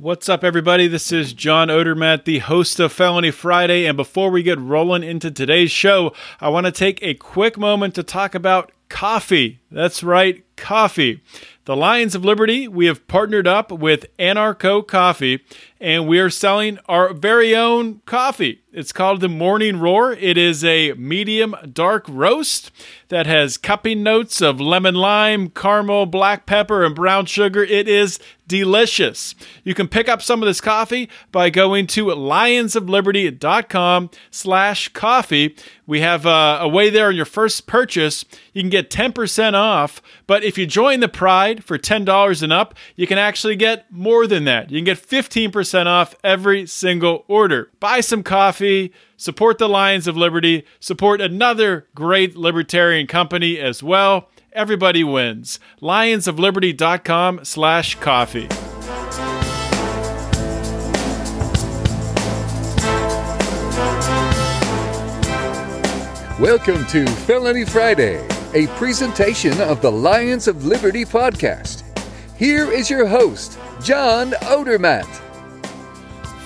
What's up, everybody? This is John Odermatt, the host of Felony Friday. And before we get rolling into today's show, I want to take a quick moment to talk about coffee. That's right, coffee. The Lions of Liberty, we have partnered up with Anarcho Coffee, and we are selling our very own coffee. It's called the Morning Roar. It is a medium dark roast that has cupping notes of lemon lime, caramel, black pepper, and brown sugar. It is delicious. You can pick up some of this coffee by going to lionsofliberty.com slash coffee. We have uh, a way there on your first purchase. You can get 10% off, but if you join the Pride for $10 and up, you can actually get more than that. You can get 15% off every single order. Buy some coffee, support the Lions of Liberty, support another great libertarian company as well. Everybody wins. Lionsofliberty.com slash coffee. Welcome to Felony Friday, a presentation of the Lions of Liberty podcast. Here is your host, John Odermatt.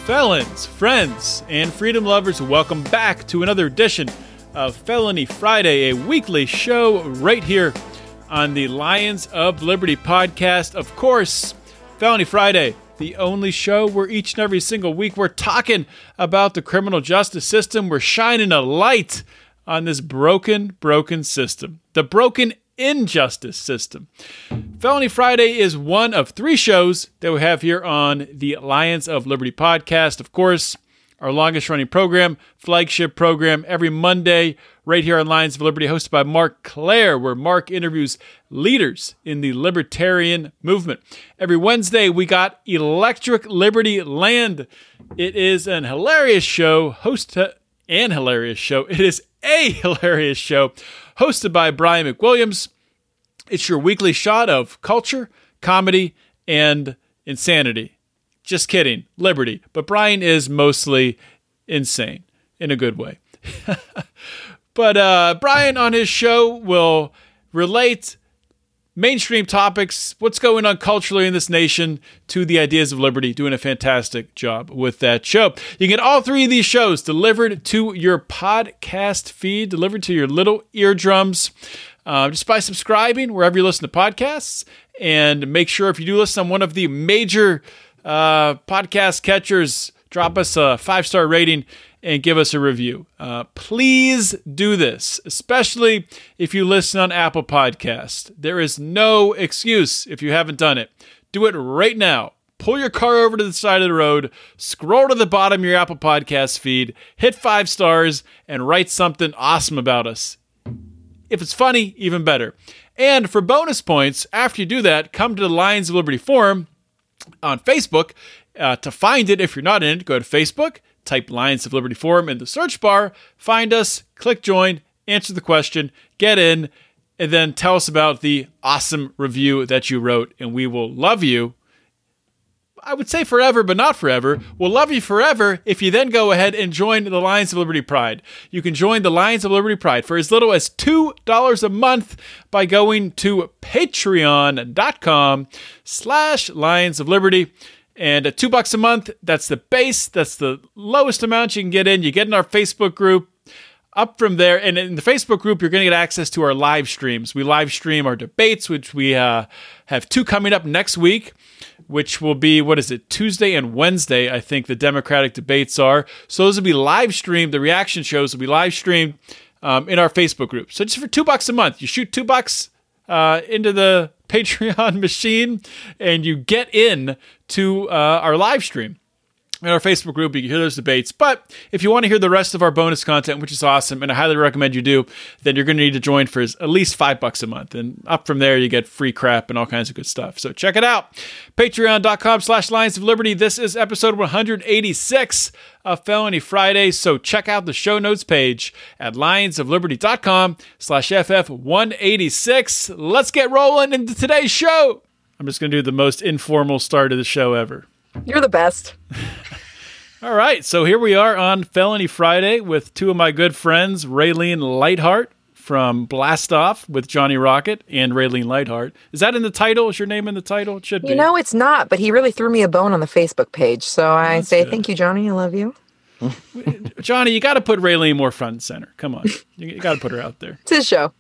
Felons, friends, and freedom lovers, welcome back to another edition of Felony Friday, a weekly show right here on the Lions of Liberty podcast. Of course, Felony Friday, the only show where each and every single week we're talking about the criminal justice system. We're shining a light on this broken, broken system, the broken injustice system. Felony Friday is one of three shows that we have here on the Lions of Liberty podcast. Of course, our longest running program, flagship program, every Monday, right here on Lions of Liberty, hosted by Mark Clair, where Mark interviews leaders in the libertarian movement. Every Wednesday, we got Electric Liberty Land. It is an hilarious show, host and hilarious show. It is a hilarious show hosted by Brian McWilliams. It's your weekly shot of culture, comedy, and insanity. Just kidding, liberty. But Brian is mostly insane in a good way. but uh, Brian on his show will relate mainstream topics, what's going on culturally in this nation, to the ideas of liberty, doing a fantastic job with that show. You get all three of these shows delivered to your podcast feed, delivered to your little eardrums. Uh, just by subscribing wherever you listen to podcasts, and make sure if you do listen on one of the major uh, podcast catchers, drop us a five star rating and give us a review. Uh, please do this, especially if you listen on Apple Podcast. There is no excuse if you haven't done it. Do it right now. Pull your car over to the side of the road, scroll to the bottom of your Apple Podcast feed, hit five stars, and write something awesome about us. If it's funny, even better. And for bonus points, after you do that, come to the Lions of Liberty Forum on Facebook. Uh, to find it, if you're not in it, go to Facebook, type Lions of Liberty Forum in the search bar, find us, click join, answer the question, get in, and then tell us about the awesome review that you wrote, and we will love you. I would say forever, but not forever. We'll love you forever if you then go ahead and join the Lions of Liberty Pride. You can join the Lions of Liberty Pride for as little as $2 a month by going to patreon.com slash Lions of Liberty. And at two bucks a month, that's the base. That's the lowest amount you can get in. You get in our Facebook group. Up from there, and in the Facebook group, you're going to get access to our live streams. We live stream our debates, which we uh, have two coming up next week, which will be, what is it, Tuesday and Wednesday, I think the Democratic debates are. So those will be live streamed. The reaction shows will be live streamed um, in our Facebook group. So just for two bucks a month, you shoot two bucks uh, into the Patreon machine and you get in to uh, our live stream in our Facebook group. You can hear those debates. But if you want to hear the rest of our bonus content, which is awesome, and I highly recommend you do, then you're going to need to join for at least five bucks a month. And up from there, you get free crap and all kinds of good stuff. So check it out. Patreon.com slash Lions of Liberty. This is episode 186 of Felony Friday. So check out the show notes page at lionsofliberty.com slash FF186. Let's get rolling into today's show. I'm just going to do the most informal start of the show ever. You're the best. All right, so here we are on Felony Friday with two of my good friends, Raylene Lightheart from Blast Off with Johnny Rocket and Raylene Lightheart. Is that in the title? Is your name in the title? It should be. You know, it's not, but he really threw me a bone on the Facebook page. So I That's say good. thank you, Johnny. I love you. Johnny, you got to put Raylene more front and center. Come on. You, got to put her out there. It's his show.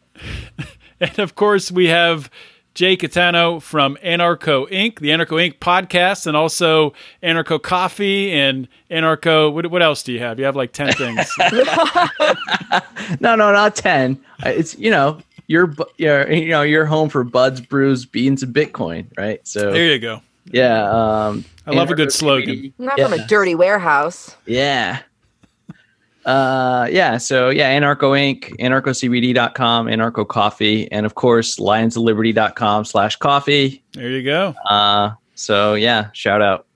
And of course, we have Jay Caetano from Anarcho Inc., the Anarcho Inc. podcast, and also Anarcho Coffee and Anarcho. What, what else do you have? You have like 10 things. No, no, not ten. Uh, It's you know your bu- your you know your home for buds, brews, beans, and Bitcoin, right? So there you go. yeah, um, I love a good slogan. CBD. I'm not yeah. from a dirty warehouse. Yeah. Uh yeah, so yeah, Anarcho Inc., anarchocbd.com, Anarcho Coffee, and of course lionsofliberty.com slash coffee. There you go. Uh so yeah, shout out.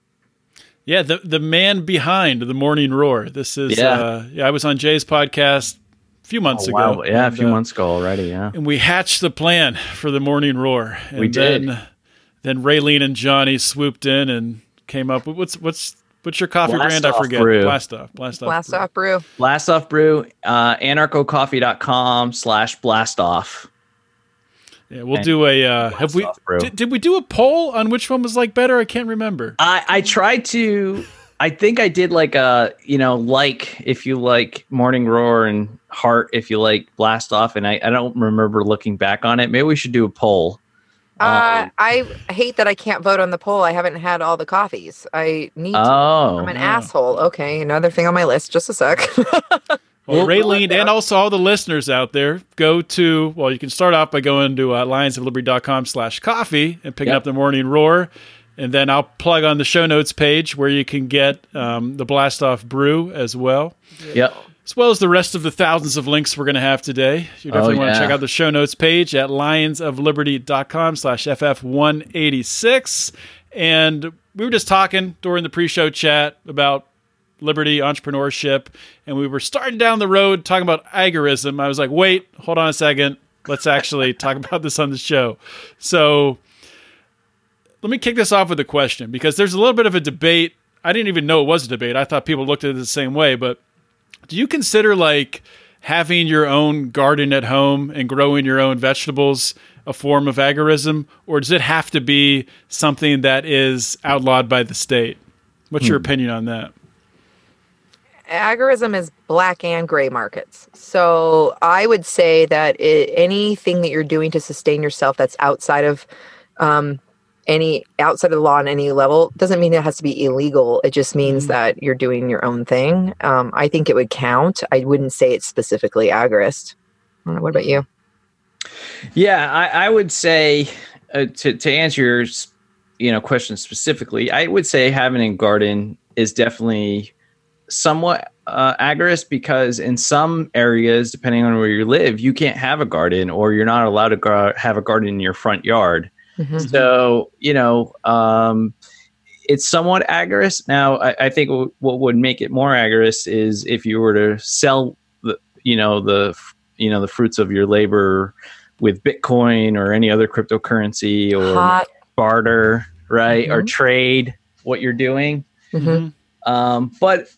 Yeah, the the man behind the Morning Roar. This is Yeah. uh yeah, I was on Jay's podcast a few months Oh, ago. wow. Yeah, a few uh, months ago already, yeah. And we hatched the plan for the Morning Roar. And We did. then then Raylene and Johnny swooped in and came up with what's what's what's your coffee Blast brand? I forget. Brew. Blast off. Blast off. Blast Brew. off brew. Blast off brew, uh anarchocoffee.com slash blast off. Yeah, we'll And do a uh have we Off did, did we do a poll on which one was like better? I can't remember. I I tried to. I think I did like a you know like if you like Morning Roar and Heart if you like Blast Off, and I I don't remember looking back on it. Maybe we should do a poll. Uh, Um, I hate that I can't vote on the poll. I haven't had all the coffees. I need to. oh, I'm an yeah. asshole. Okay, another thing on my list. Just a sec. Well, We'll- Raylene and also all the listeners out there, go to, well, you can start off by going to uh, lionsofliberty.com slash coffee and picking Yep. up the morning roar. And then I'll plug on the show notes page where you can get um, the Blast Off Brew as well, yep. As well as the rest of the thousands of links we're going to have today. You definitely Oh, want to check out the show notes page at lionsofliberty.com slash FF186. And we were just talking during the pre-show chat about liberty, entrepreneurship, and we were starting down the road talking about agorism. I was like, wait, hold on a second. Let's actually talk about this on the show. So let me kick this off with a question because there's a little bit of a debate. I didn't even know it was a debate. I thought people looked at it the same way, but do you consider like having your own garden at home and growing your own vegetables a form of agorism, or does it have to be something that is outlawed by the state? What's your opinion on that? agorism is black and gray markets. So I would say that i anything that you're doing to sustain yourself that's outside of um, any outside of the law on any level doesn't mean it has to be illegal. It just means Mhm. that you're doing your own thing. Um, I think it would count. I wouldn't say it's specifically agorist. I don't know, What about you? Yeah, I, I would say uh, to to answer your you know question specifically, I would say having a garden is definitely somewhat uh, agorist because in some areas, depending on where you live, you can't have a garden or you're not allowed to gar- have a garden in your front yard. Mhm. So you know, um, it's somewhat agorist. Now, I, I think w- what would make it more agorist is if you were to sell the, you know, the, you know, the fruits of your labor with Bitcoin or any other cryptocurrency or Hot. barter, right, or Mhm. trade what you're doing. Mhm. Um, but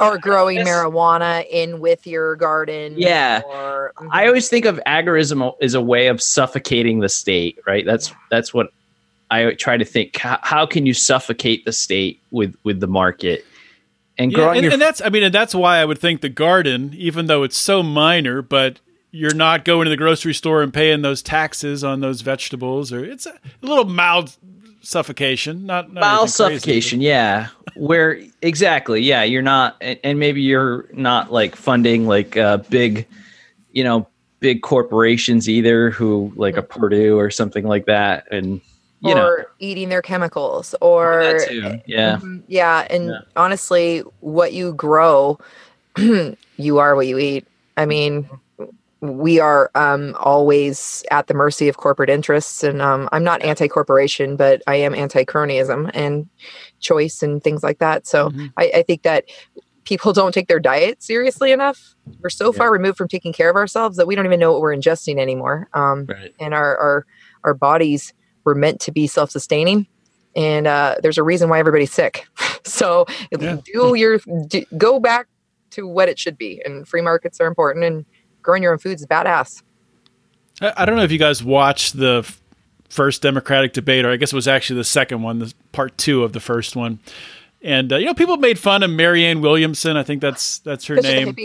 Or growing Yes. marijuana in with your garden. Yeah. Or, I always think of agorism as a way of suffocating the state, right? That's that's what I try to think. How, how can you suffocate the state with with the market and Yeah, growing and, your and that's I mean, and that's why I would think the garden, even though it's so minor, but you're not going to the grocery store and paying those taxes on those vegetables, or it's a little mild suffocation, not, not mild anything crazy, suffocation? Yeah, where exactly? Yeah, you're not, and, and maybe you're not like funding like uh, big, you know, big corporations either, who like a Purdue or something like that, and you or know, eating their chemicals or that too. yeah. Mhm. yeah and Yeah. honestly what you grow you are what you eat i mean we are um, always at the mercy of corporate interests and um, i'm not anti-corporation but i am anti-cronyism and choice and things like that so Mhm. I, I think that people don't take their diet seriously enough we're so Yeah. far removed from taking care of ourselves that we don't even know what we're ingesting anymore um, Right. and our our our bodies were meant to be self-sustaining and uh, there's a reason why everybody's sick so Yeah. do your do, go back to what it should be and free markets are important and growing your own foods is badass I, I don't know if you guys watched the f- first Democratic debate, or I guess it was actually the second one, the part two of the first one. And uh, you know, people made fun of Marianne Williamson. I think that's that's her name.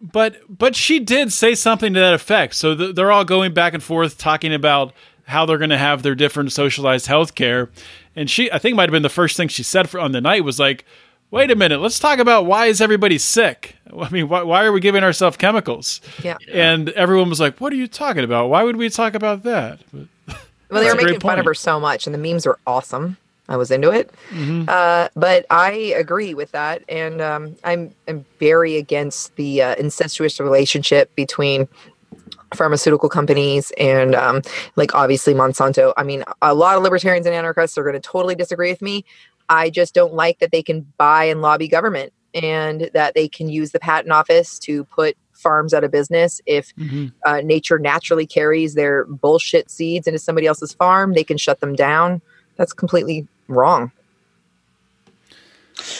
But but she did say something to that effect. So th- they're all going back and forth talking about how they're going to have their different socialized health care. And she, I think, might have been the first thing she said for, on the night was like, "Wait a minute, let's talk about why is everybody sick? I mean, why, why are we giving ourselves chemicals?" Yeah. And everyone was like, "What are you talking about? Why would we talk about that?" But, Well, they were making fun of her so much, and the memes were awesome. I was into it, Mm-hmm. uh, but I agree with that, and um, I'm, I'm very against the uh, incestuous relationship between pharmaceutical companies and um, like obviously Monsanto. I mean, a lot of libertarians and anarchists are going to totally disagree with me. I just don't like that they can buy and lobby government and that they can use the patent office to put farms out of business. If uh, nature naturally carries their bullshit seeds into somebody else's farm they can shut them down. That's completely wrong.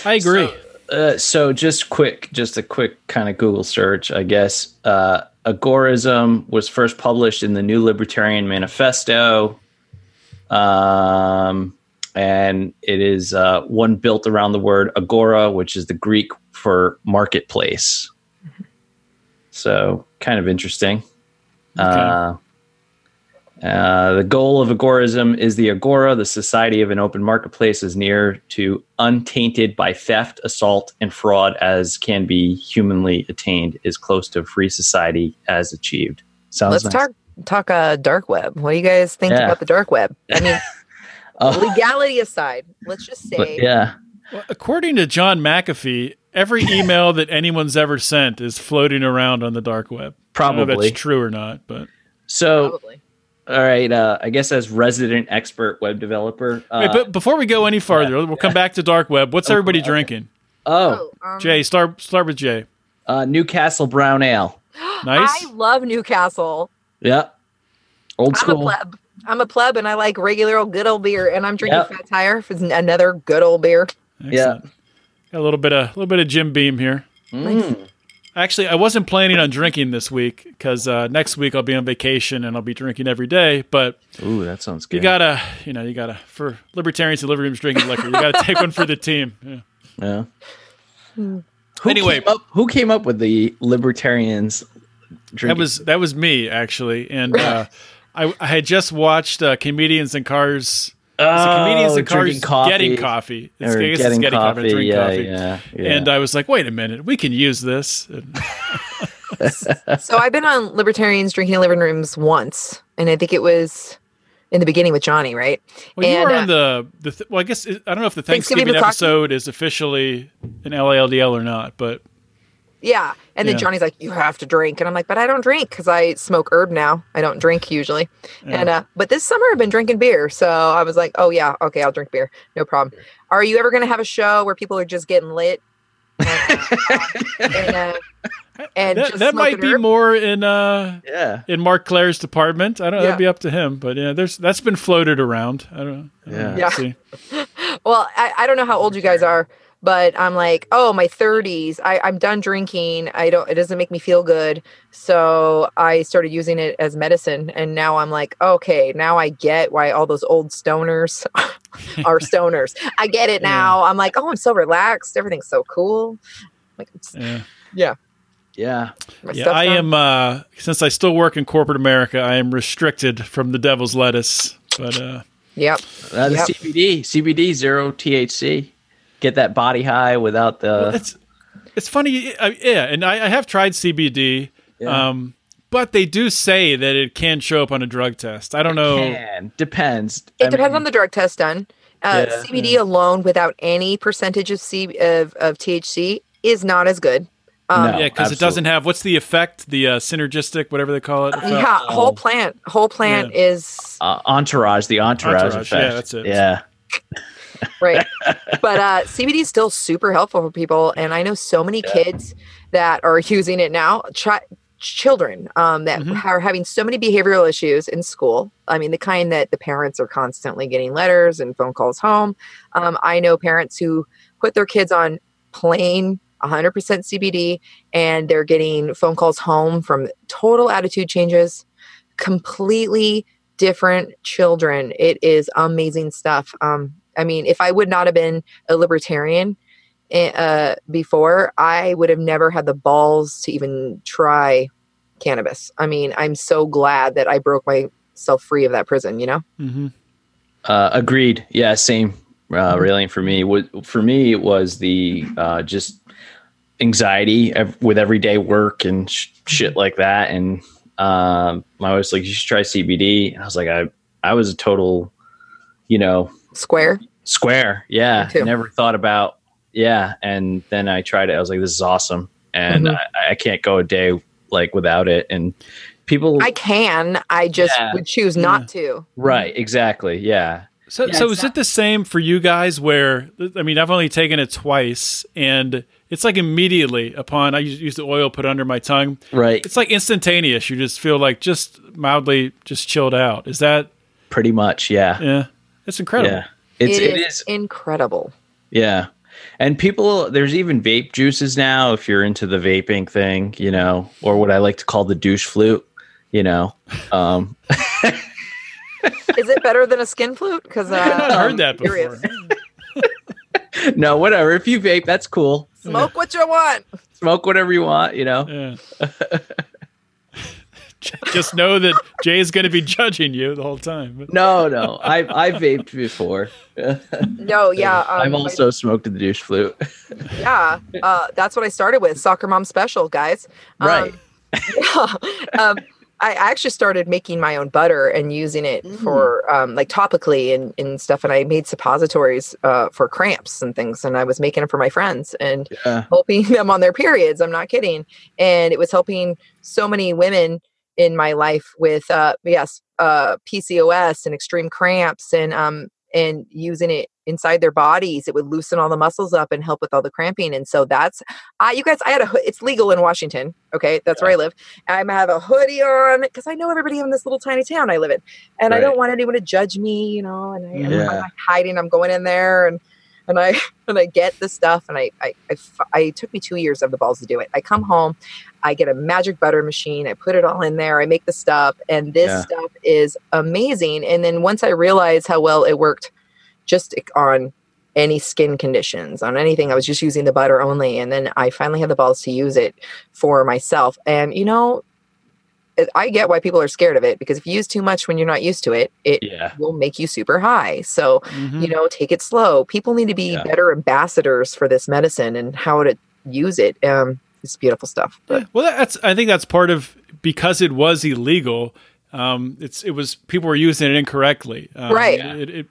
I agree. Uh, so just quick, just a quick kind of Google search, I guess. Uh, Agorism was first published in the New Libertarian Manifesto, um, and it is uh, one built around the word agora, which is the Greek for marketplace. So kind of interesting. Uh, uh, the goal of agorism is the agora, the society of an open marketplace, is near to untainted by theft, assault, and fraud as can be humanly attained, is close to free society as achieved. Sounds let's nice. talk talk uh, dark web what do you guys think Yeah. about the dark web i mean Oh, legality aside let's just but say yeah. Well, according to John McAfee, every email that anyone's ever sent is floating around on the dark web. I don't know if Probably. that's true or not, but So, probably all right. Uh, I guess as resident expert web developer. Uh, Wait, but before we go any farther, we'll come back to dark web. What's everybody drinking? oh, um, Jay, start start with Jay. uh, Newcastle Brown Ale. Nice. i love newcastle Yeah. Old i'm a school. Pleb i'm a pleb and i like regular old good old beer and i'm drinking Yep. fat tire for another good old beer Excellent. Got a little bit of a little bit of Jim Beam here. Mm. Actually, I wasn't planning on drinking this week because uh, next week I'll be on vacation and I'll be drinking every day. But Ooh, that sounds good. you gotta, you know, you gotta for libertarians and living rooms drinking liquor, you gotta take one for the team. Yeah. Yeah. Hmm. Who Anyway. came up, who came up with the libertarians? Drinking? That was that was me actually, and uh, I, I had just watched uh, comedians in cars. oh, comedians in cars drinking coffee. getting coffee. It's, Or I guess getting it's getting coffee, coffee. yeah, coffee. yeah, yeah. And I was like, wait a minute, we can use this. So I've been on libertarians drinking in living rooms once, and I think it was in the beginning with Johnny, right? Well, you And, were uh, on the the. Th- well, I guess I don't know if the Thanksgiving Thanksgiving episode is officially an LALDL or not, but Yeah, and then Yeah. Johnny's like, "You have to drink," and I'm like, "But I don't drink because I smoke herb now. I don't drink usually." And uh, but this summer I've been drinking beer, so I was like, "Oh yeah, okay, I'll drink beer, no problem." Are you ever going to have a show where people are just getting lit? And, uh, and, that, that might be herb? more in uh yeah. in Mark Clair's department. I don't. know. Yeah. That'd be up to him. But yeah, there's that's been floated around. I don't know. I don't Yeah. know. Yeah. See. Well, I, I don't know how old you guys are, but I'm like, oh, my 30s. I, I'm done drinking. I don't. It doesn't make me feel good. So I started using it as medicine, and now I'm like, okay, now I get why all those old stoners are stoners. I get it Yeah. now. I'm like, oh, I'm so relaxed. Everything's so cool. Like, it's- Yeah. Yeah. my Yeah, I done. am. Uh, since I still work in corporate America, I am restricted from the devil's lettuce. But uh, Yep. Uh, the Yep. CBD, CBD zero THC. Get that body high without the. it's it's funny. I, yeah, and I, I have tried CBD, Yeah. um, but they do say that it can show up on a drug test. I don't know. Can depends. It depends on the drug test done. Uh, Yeah. CBD alone, without any percentage of C of, of THC, is not as good. Um, No. Yeah, because it doesn't have what's the effect, the uh, synergistic, whatever they call it. effect? Yeah, whole plant. Whole plant is uh, entourage, the entourage, Entourage, effect. yeah, that's it. Yeah. Right. but uh, CBD is still super helpful for people, and I know so many kids that are using it now. Try, children um, that Mhm. are having so many behavioral issues in school. I mean, the kind that the parents are constantly getting letters and phone calls home. Um, I know parents who put their kids on plain 100% CBD and they're getting phone calls home from total attitude changes, completely different children. It is amazing stuff. Um, I mean, if I would not have been a libertarian eh, uh, before, I would have never had the balls to even try cannabis. I mean, I'm so glad that I broke myself free of that prison. You know. hmm Uh, agreed. Yeah, same. Uh, Raylene for me, Wa- for me, it was the uh, just anxiety ev- with everyday work and sh- shit like that. And um, my wife was like, "You should try CBD." And I was like, "I, I was a total, you know, Square. square. Yeah, never thought about. Yeah, and then I tried it. I was like, "This is awesome," and Mhm. I, I can't go a day like without it. And people, I can. I just Yeah. would choose not to. right? Exactly. Yeah. So, Yeah, so it's is it the same for you guys? Where I mean, I've only taken it twice, and it's like immediately upon I use, use the oil put under my tongue. Right. It's like instantaneous. You just feel like just mildly just chilled out. Is that Pretty much. Yeah. yeah? It's incredible. Yeah. It's It it is is incredible. Yeah. And people, there's even vape juices now if you're into the vaping thing, you know, or what I like to call the douche flute, you know. Um, Is it better than a skin flute? Because uh, I've not I'm heard that curious. before. no, whatever. If you vape, that's cool. Smoke what you want. Smoke whatever you want, you know. Yeah. just know that Jay is going to be judging you the whole time. No, no. I've, I've vaped before. No, yeah. Um, I've also smoked the douche flute. yeah. Uh, that's what I started with. Soccer mom special, guys. Um, Right. yeah. Um, I I actually started making my own butter and using it Mm. for um, like topically and, and stuff. And I made suppositories uh, for cramps and things. And I was making them for my friends and Yeah. helping them on their periods. I'm not kidding. And it was helping so many women in my life with, uh, yes, uh, PCOS and extreme cramps and, um, and using it inside their bodies, it would loosen all the muscles up and help with all the cramping. And so that's, uh, you guys, I had a, it's legal in Washington. Okay. That's where I live. I have a hoodie on because I know everybody in this little tiny town I live in. And I don't want anyone to judge me, you know, and I, I'm Yeah. hiding. I'm going in there and, and I, and I get the stuff and I I it took me two years of the balls to do it. I come home, I get a magic butter machine. I put it all in there. I make the stuff and this Yeah. stuff is amazing. And then once I realized how well it worked just on any skin conditions on anything. I was just using the butter only. And then I finally had the balls to use it for myself. And, you know, I get why people are scared of it because if you use too much when you're not used to it, it Yeah. will make you super high. So, Mhm. you know, take it slow. People need to be Yeah. better ambassadors for this medicine and how to use it. Um, it's beautiful stuff. But Yeah, well, that's I think that's part of because it was illegal. Um, it's it was people were using it incorrectly. Um, Right. It, it,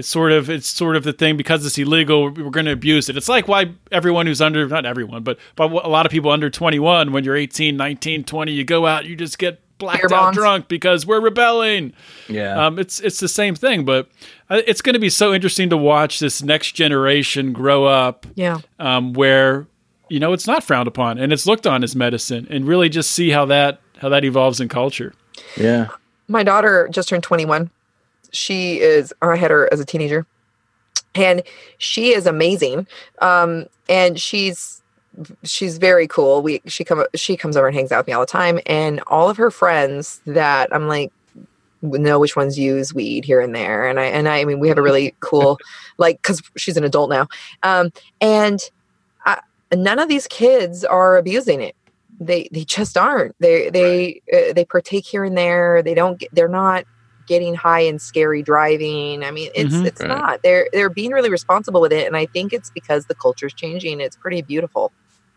it's sort of it's sort of the thing because it's illegal. We're going to abuse it. It's like why everyone who's under not everyone, but but a lot of people under 21 when you're 18, 19, 20, you go out, you just get blacked Beer out bongs. drunk because we're rebelling. Yeah. Um, it's it's the same thing, but uh, it's going to be so interesting to watch this next generation grow up yeah. um, where you know it's not frowned upon and it's looked on as medicine, and really just see how that how that evolves in culture. yeah. my daughter just turned 21 she is or i had her as a teenager and she is amazing. Um and she's she's very cool. We she come she comes over and hangs out with me all the time and all of her friends that i'm like know which ones use weed here and there. And i and i, I mean we have a really cool like because she's an adult now. Um and I, none of these kids are abusing it. They they just aren't. They they uh, they partake here and there. They don't get, they're not getting high and scary driving i mean it's Mhm. it's Right. not they're they're being really responsible with it and i think it's because the culture's changing it's pretty beautiful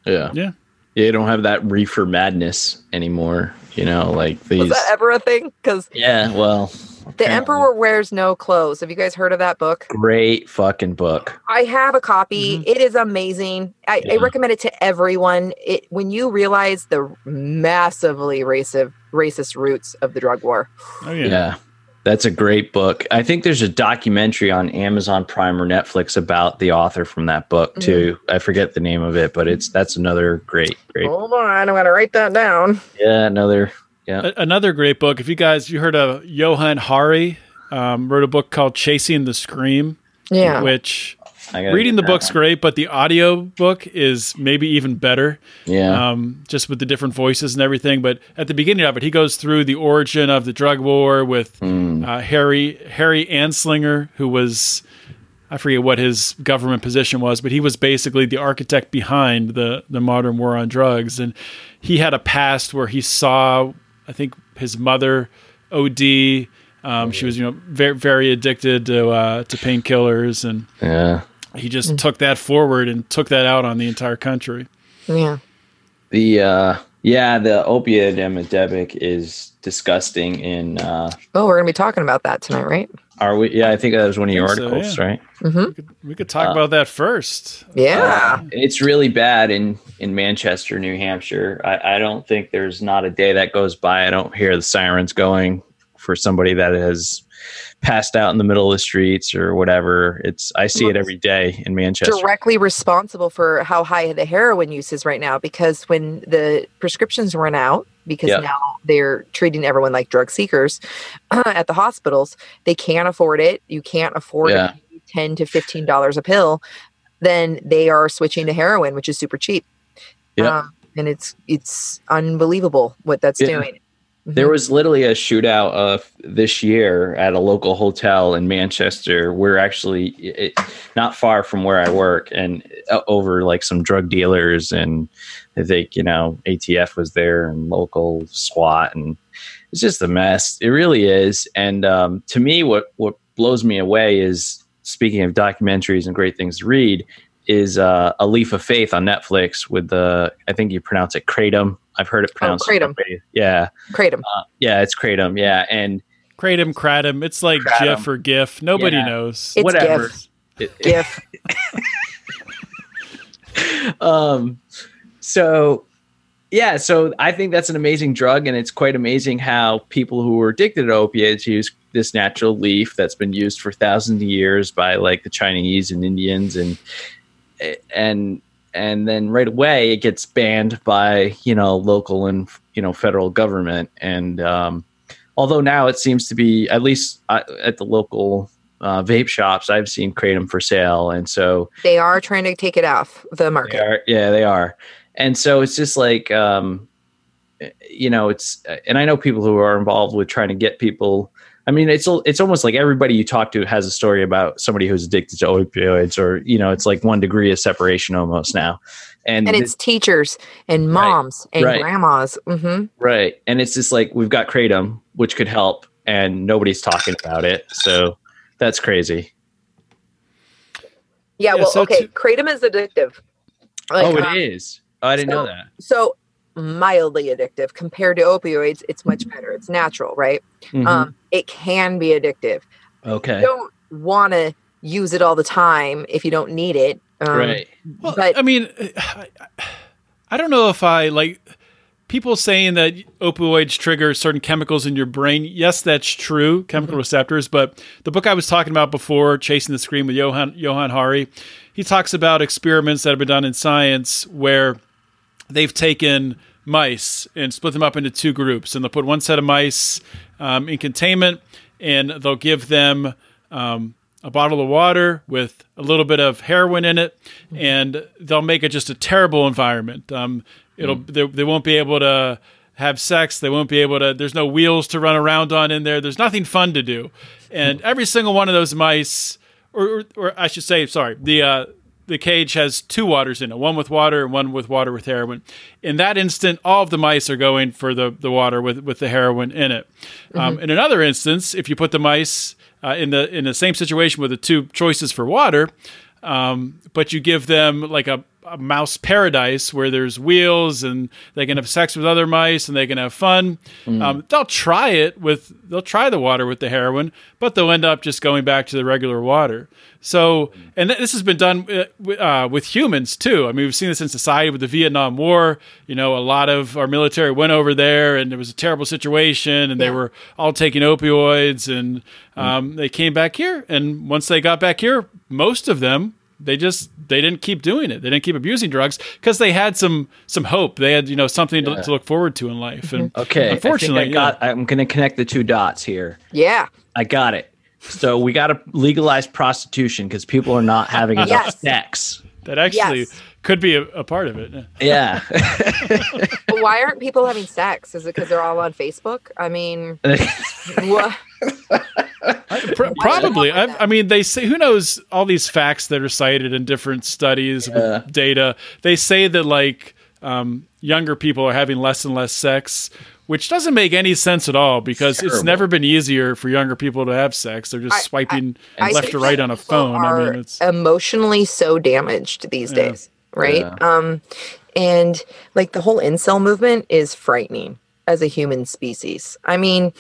Yeah. Yeah. Yeah. You don't have that reefer madness anymore, you know, like these. was that ever a thing because yeah. Well, the emperor wears no clothes have you guys heard of that book Great fucking book. I have a copy. Mhm. It is amazing. I, I Mm-hmm. Recommend it to everyone. It when you realize the massively racist racist roots of the drug war. Oh Yeah. That's a great book. I think there's a documentary on Amazon Prime or Netflix about the author from that book too. I forget the name of it, but it's that's another great, great. Hold on, I'm gonna write that down. Yeah, another. Yeah. A- another great book. If you guys you heard of Johann Hari, um, wrote a book called Chasing the Scream, Yeah. which I gotta Reading the book's one. great, but the audio book is maybe even better. Yeah. um, just with the different voices and everything. But at the beginning of it, he goes through the origin of the drug war with Hmm. uh, Harry Harry Anslinger, who was I forget what his government position was, but he was basically the architect behind the the modern war on drugs, and he had a past where he saw, I think, his mother OD. Um, she was, you know, very very addicted to uh, to painkillers, and yeah. He just took that forward and took that out on the entire country. Yeah. The uh yeah, the opiate epidemic is disgusting in uh Oh, we're gonna be talking about that tonight, right? are we yeah, I think that was one of your Think so, articles, yeah. right? We could, we could talk about that first. Yeah. It's really bad in in Manchester, New Hampshire. I, I don't think there's not a day that goes by I don't hear the sirens going for somebody that has passed out in the middle of the streets or whatever. It's I see it every day in Manchester. directly responsible for how high the heroin use is right now because when the prescriptions run out because now they're treating everyone like drug seekers at the hospitals they can't afford it you can't afford Yeah. 10 to 15 dollars a pill then they are switching to heroin which is super cheap Yeah. Um, and it's it's unbelievable what that's Yeah. doing There was literally a shootout of this year at a local hotel in Manchester. We're actually it, not far from where I work, and uh, over like some drug dealers, and I think you know ATF was there and local SWAT, and it's just a mess. It really is. And um, to me, what what blows me away is speaking of documentaries and great things to read is uh, a leaf of faith on Netflix with the I think you pronounce it kratom. I've heard it pronounced kratom. Yeah, kratom yeah, it's kratom. Yeah, and Kratom, Kratom. It's like Kratom. GIF or GIF. Nobody Yeah. knows. It's whatever. GIF. It- gif um, so yeah, so I think that's an amazing drug, and it's quite amazing how people who are addicted to opiates use this natural leaf that's been used for thousands of years by like the Chinese and Indians, and and and then right away it gets banned by you know local and you know federal government, and um, although now it seems to be at least uh, at the local uh, vape shops, I've seen kratom for sale, and so they are trying to take it off the they market are, yeah, they are. And so it's just like, um, you know, it's, and I know people who are involved with trying to get people. I mean, it's it's almost like everybody you talk to has a story about somebody who's addicted to opioids, or you know, it's like one degree of separation almost now. And, and it's teachers and Right, moms and right. grandmas hmm right, and it's just like we've got kratom, which could help, and nobody's talking about it. So that's crazy. Yeah, Yeah, well, so okay. to- kratom is addictive. Like, oh, um, it is. Oh, I didn't know that. So mildly addictive compared to opioids. It's much better. It's natural, right? Mhm. Um, it can be addictive. okay. You don't want to use it all the time if you don't need it. Um, right. Well, But- I mean, I, I don't know if I like people saying that opioids trigger certain chemicals in your brain. Yes, that's true, chemical receptors. But the book I was talking about before, Chasing the Scream with Johann Johann Hari, he talks about experiments that have been done in science where they've taken mice and split them up into two groups, and they'll put one set of mice um, in containment, and they'll give them um, a bottle of water with a little bit of heroin in it, and they'll make it just a terrible environment. Um, it'll they, they won't be able to have sex. They won't be able to. There's no wheels to run around on in there. There's nothing fun to do, and every single one of those mice, or or, or I should say, sorry, the uh, the cage has two waters in it, one with water and one with water with heroin. In that instant, all of the mice are going for the, the water with, with the heroin in it. Um, in another instance, if you put the mice uh, in the in the same situation with the two choices for water, um, but you give them like a, a mouse paradise where there's wheels and they can have sex with other mice and they can have fun. Um, they'll try it with they'll try the water with the heroin, but they'll end up just going back to the regular water. So, and th- this has been done uh, uh, with humans too. I mean, we've seen this in society with the Vietnam War. You know, a lot of our military went over there, and it was a terrible situation, and they were all taking opioids, and um, they came back here. And once they got back here, most of them they just they didn't keep doing it. They didn't keep abusing drugs because they had some some hope. They had you know something to, to look forward to in life. And Okay. unfortunately, I think I got, I'm going to connect the two dots here. Yeah. I got it. So we got to legalize prostitution because people are not having enough Yes. sex. That actually Yes. Could be a, a part of it. Yeah. Why aren't people having sex? Is it because they're all on Facebook? I mean, what? Pr- probably. I've, I mean, they say who knows all these facts that are cited in different studies Yeah. with data. They say that like um, younger people are having less and less sex, which doesn't make any sense at all because it's Terrible. never been easier for younger people to have sex. They're just swiping I left think or right on a people phone. I mean, it's emotionally so damaged these Yeah. days, right? Yeah. Um, and like the whole incel movement is frightening as a human species. I mean,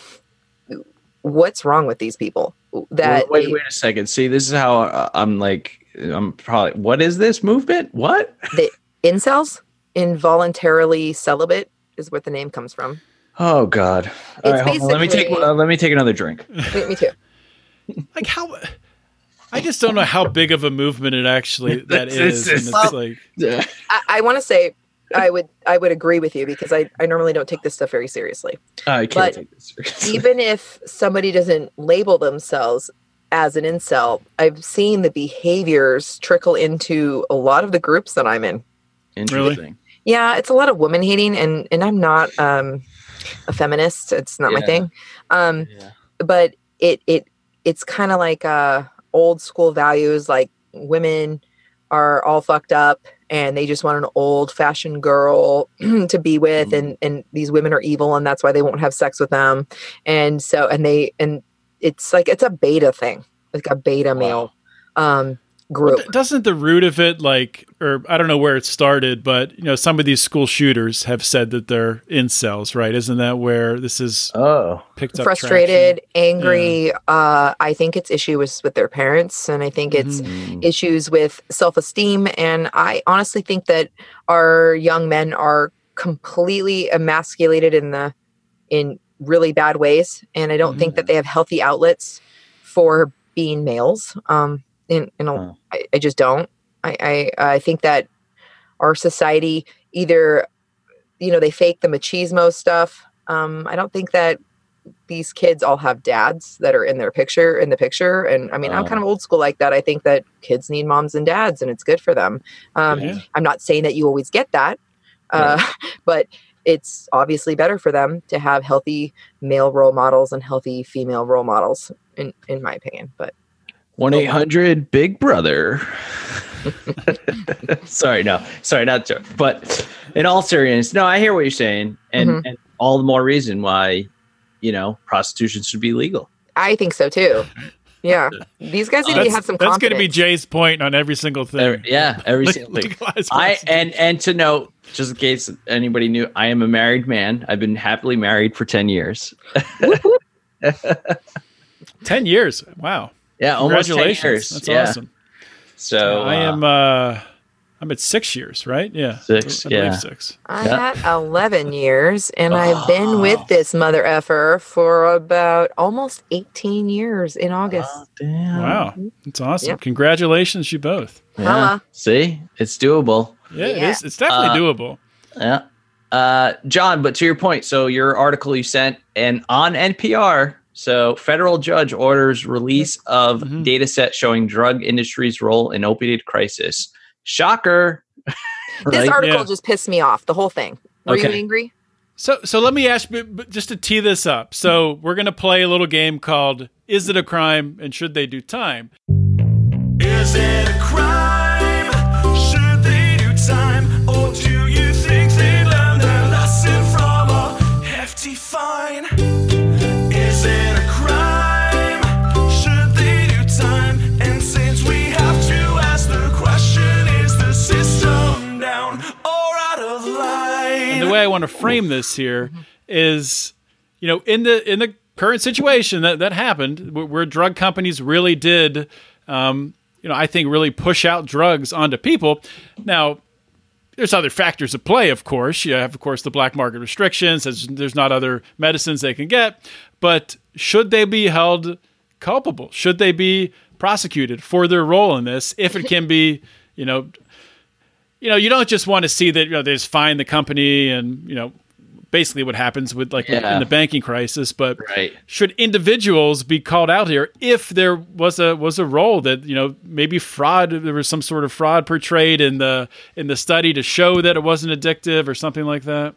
what's wrong with these people? That wait, wait a second. See, this is how uh, I'm like, I'm probably, what is this movement? What? the incels, involuntarily celibate, is what the name comes from. Oh God. All It's right, hold on. let me take, basically- uh, let me take another drink. Me, me too. like how. I just don't know how big of a movement it actually that is. It's- it's- and Well- it's like I, I want to say I would I would agree with you because I, I normally don't take this stuff very seriously. I can't But take this seriously. Even if somebody doesn't label themselves as an incel, I've seen the behaviors trickle into a lot of the groups that I'm in. Interesting. Yeah, it's a lot of woman hating and and I'm not um a feminist. It's not my thing. Um Yeah. but it it it's kind of like uh old school values like women are all fucked up and they just want an old fashioned girl to be with Mm. and and these women are evil and that's why they won't have sex with them. And so and they and it's like it's a beta thing like a beta male. Um group Th- Doesn't the root of it like, or I don't know where it started, but you know, some of these school shooters have said that they're incels, right? Isn't that where this is Oh. picked up? frustrated angry uh i think it's issues with their parents and i think it's. Mm. issues with self-esteem and i honestly think that our young men are completely emasculated in the in really bad ways and i don't think that they have healthy outlets for being males um in, in a, Huh. I, I just don't I, I i think that our society either you know they fake the machismo stuff um i don't think that these kids all have dads that are in their picture in the picture and i mean i'm Oh. kind of old school like that i think that kids need moms and dads and it's good for them um, Yeah. i'm not saying that you always get that uh, but it's obviously better for them to have healthy male role models and healthy female role models in in my opinion but 1 800 Big Brother. sorry, no, sorry, not joke. But in all seriousness, no, I hear what you're saying, and, Mhm. and all the more reason why, you know, prostitution should be legal. i think so too yeah these guys need to That's, have some that's going to be. Jay's point on every single thing. Every- yeah, every single thing. legalize I and and to note, just in case anybody knew, I am a married man. I've been happily married for ten years. ten years. Wow. Yeah, almost ten Congratulations. years. That's yeah. awesome. So I uh, am. uh I'm at six years, right? Yeah, Six, I believe yeah. six. I'm Yeah. at 11 years and I've been with this mother effer for about almost 18 years in August. oh, damn. Wow, that's awesome. Yep. Congratulations, you both. Yeah. Holla. See, it's doable. Yeah, Yeah. is. It's definitely Uh, doable. Yeah. Uh, John, but to your point, so your article you sent and on NPR, so federal judge orders release of Mhm. data set showing drug industry's role in opioid crisis. Shocker. This article Yeah. just pissed me off, the whole thing. Were you angry? So, so let me ask, but but just to tee this up. So, we're going to play a little game called "Is it a crime and should they do time?" Is it a crime? Way I want to frame this here is, you know, in the in the current situation that that happened, where, drug companies really did, um, you know, I think really push out drugs onto people. Now, there's other factors at play, of course. You have, of course, the black market restrictions. There's, there's not other medicines they can get. But should they be held culpable? Should they be prosecuted for their role in this? If it can be, you know, you know, you don't just want to see that you know they just fine the company and you know basically what happens with like Yeah. in the banking crisis. But Right. should individuals be called out here if there was a was a role that you know maybe fraud there was some sort of fraud portrayed in the in the study to show that it wasn't addictive or something like that?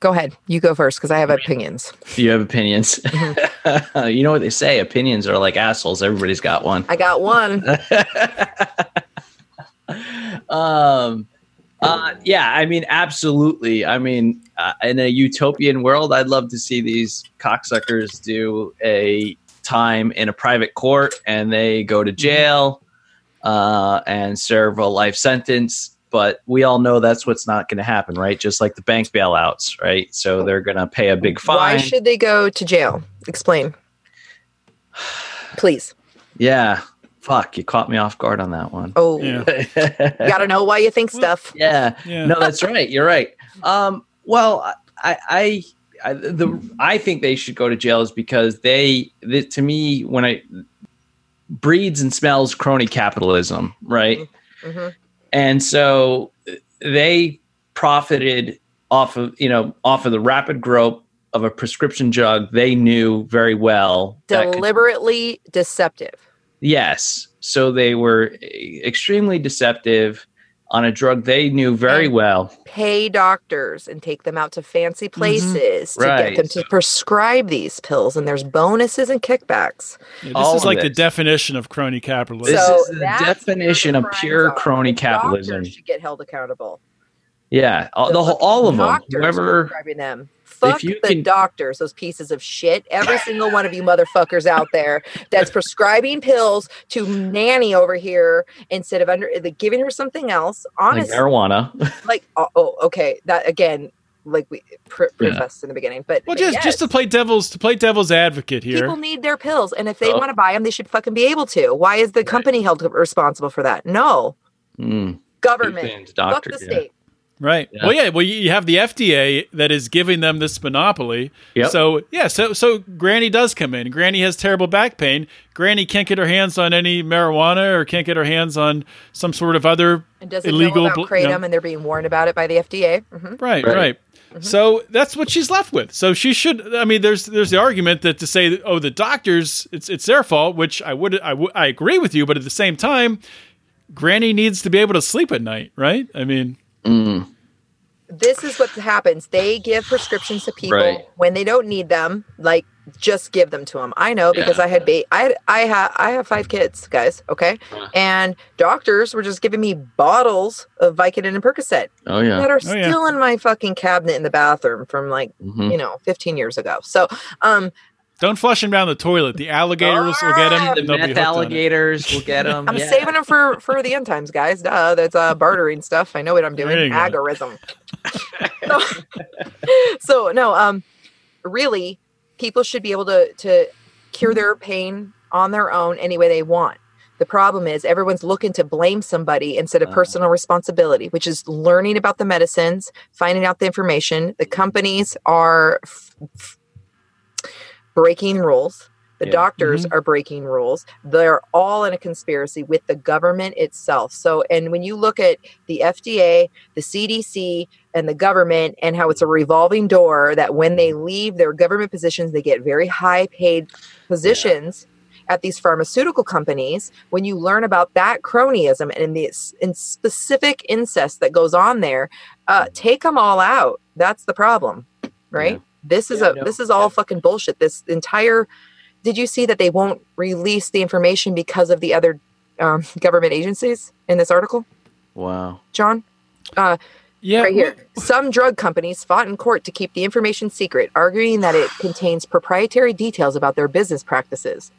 Go ahead. You go first because I have opinions. You have opinions. Mm-hmm. you know what they say? Opinions are like assholes. Everybody's got one. I got one. Um, uh, yeah, I mean, absolutely. I mean, uh, in a utopian world, I'd love to see these cocksuckers do a time in a private court and they go to jail uh, and serve a life sentence. But we all know that's what's not going to happen, right? Just like the bank bailouts, right? So they're going to pay a big fine. Why should they go to jail? Explain. Please. yeah. Fuck, you caught me off guard on that one. Oh, Yeah. you got to know why you think stuff. Yeah. Yeah. No, that's right. You're right. Um, well, I, I, I, the, I think they should go to jail is because they, the, to me, when I breeds and smells crony capitalism, right? hmm And so they profited off of, you know, off of the rapid growth of a prescription drug they knew very well. that could- Deliberately deceptive. Yes. So they were eh, extremely deceptive on a drug they knew very And- well. Pay doctors and take them out to fancy mm-hmm. places to Right. get them to prescribe these pills. And there's bonuses and kickbacks. Yeah, this All is of like the definition of crony capitalism. This so is the definition of pure are. crony The doctors capitalism. should get held accountable. Yeah, all, the, whole, all of them. Whoever, prescribing them. Fuck you the can- doctors, those pieces of shit. Every single one of you motherfuckers out there that's prescribing pills to nanny over here instead of under like, giving her something else. like marijuana. like oh, oh, okay, that again, like we pr- Yeah. professed in the beginning, but Well, but just yes, just to play devil's to play devil's advocate here. people need their pills, and if they Oh. want to buy them, they should fucking be able to. Why is the company held responsible for that? No, Mm, government. Fans, Fuck doctor, the yeah. state. Right. Yeah. Well, yeah. Well, you you have the FDA that is giving them this monopoly. Yep. So yeah. So so Granny does come in. Granny has terrible back pain. Granny can't get her hands on any marijuana or can't get her hands on some sort of other And doesn't illegal. know about kratom, you know- and they're being warned about it by the FDA. Mhm. Right. Right. Right. So that's what she's left with. So she should. I mean, there's there's the argument that to say, oh, the doctors, it's it's their fault, which I would I would I agree with you, but at the same time, Granny needs to be able to sleep at night, right? I mean, Mm, this is what happens. They give prescriptions to people Right. when they don't need them. Like just give them to them. I know because Yeah. I had ba- I I have I have five kids, guys. Okay, Uh. and doctors were just giving me bottles of Vicodin and Percocet oh yeah. that are Oh, yeah. still in my fucking cabinet in the bathroom from like Mhm. you know 15 years ago. So um, don't flush him down the toilet. The alligators will get him. The and meth hooked on it. alligators will get them. I'm saving them for for the end times, guys. Duh, that's uh bartering stuff. I know what I'm doing. Agorism. so, so no, um, really, people should be able to to cure their pain on their own any way they want. The problem is everyone's looking to blame somebody instead of Uh. personal responsibility, which is learning about the medicines, finding out the information. The companies are f- f- breaking rules. The Yeah. doctors mm-hmm. are breaking rules. They're all in a conspiracy with the government itself. So, and when you look at the FDA, the CDC, and the government, and how it's a revolving door that when they mm-hmm. leave their government positions, they get very high paid positions at these pharmaceutical companies. When you learn about that cronyism and the and specific incest that goes on there, uh, mm-hmm. take them all out. That's the problem, right? Yeah. This is Yeah, a no, this is all yeah. fucking bullshit. This entire did you see that they won't release the information because of the other um, government agencies in this article, Wow. John? Yeah. right here. Some drug companies fought in court to keep the information secret, arguing that it contains proprietary details about their business practices.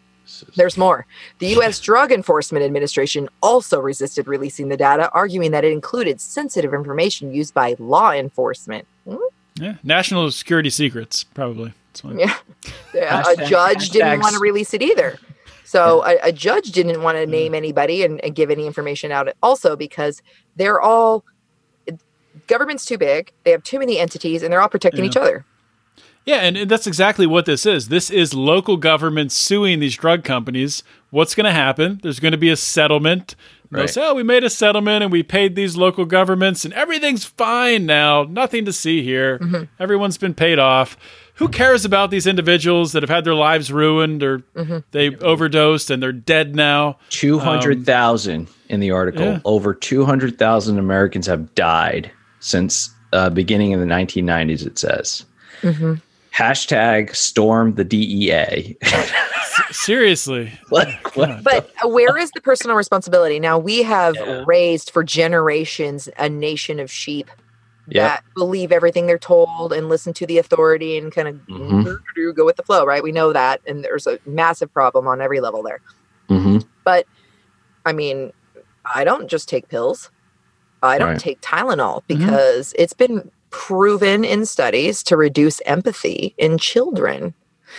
There's more. The U.S. Drug Enforcement Administration also resisted releasing the data, arguing that it included sensitive information used by law enforcement. Hmm? Yeah. National security secrets, probably. That's. Yeah. Yeah, a Hashtag- judge didn't want to release it either. So a, a judge didn't want to name anybody and, and give any information out also because they're all government's too big. They have too many entities and they're all protecting Yeah. each other. Yeah, and, and that's exactly what this is. This is local government suing these drug companies. What's going to happen? There's going to be a settlement. They'll say, "Oh, we made a settlement and we paid these local governments, and everything's fine now. Nothing to see here. Mm-hmm. Everyone's been paid off." Who cares about these individuals that have had their lives ruined or Mm-hmm. they overdosed and they're dead now? Two hundred thousand in the article. yeah. Over two hundred thousand Americans have died since uh, beginning in the nineteen nineties. It says. Mm-hmm. Hashtag storm the DEA. Seriously, Like, what? But uh, where is the personal responsibility? Now we have Yeah. raised for generations a nation of sheep Yeah. that believe everything they're told and listen to the authority and kind of Mhm. go with the flow, right? We know that, and there's a massive problem on every level there. hmm But I mean, I don't just take pills. I don't Right. take Tylenol because it's been proven in studies to reduce empathy in children.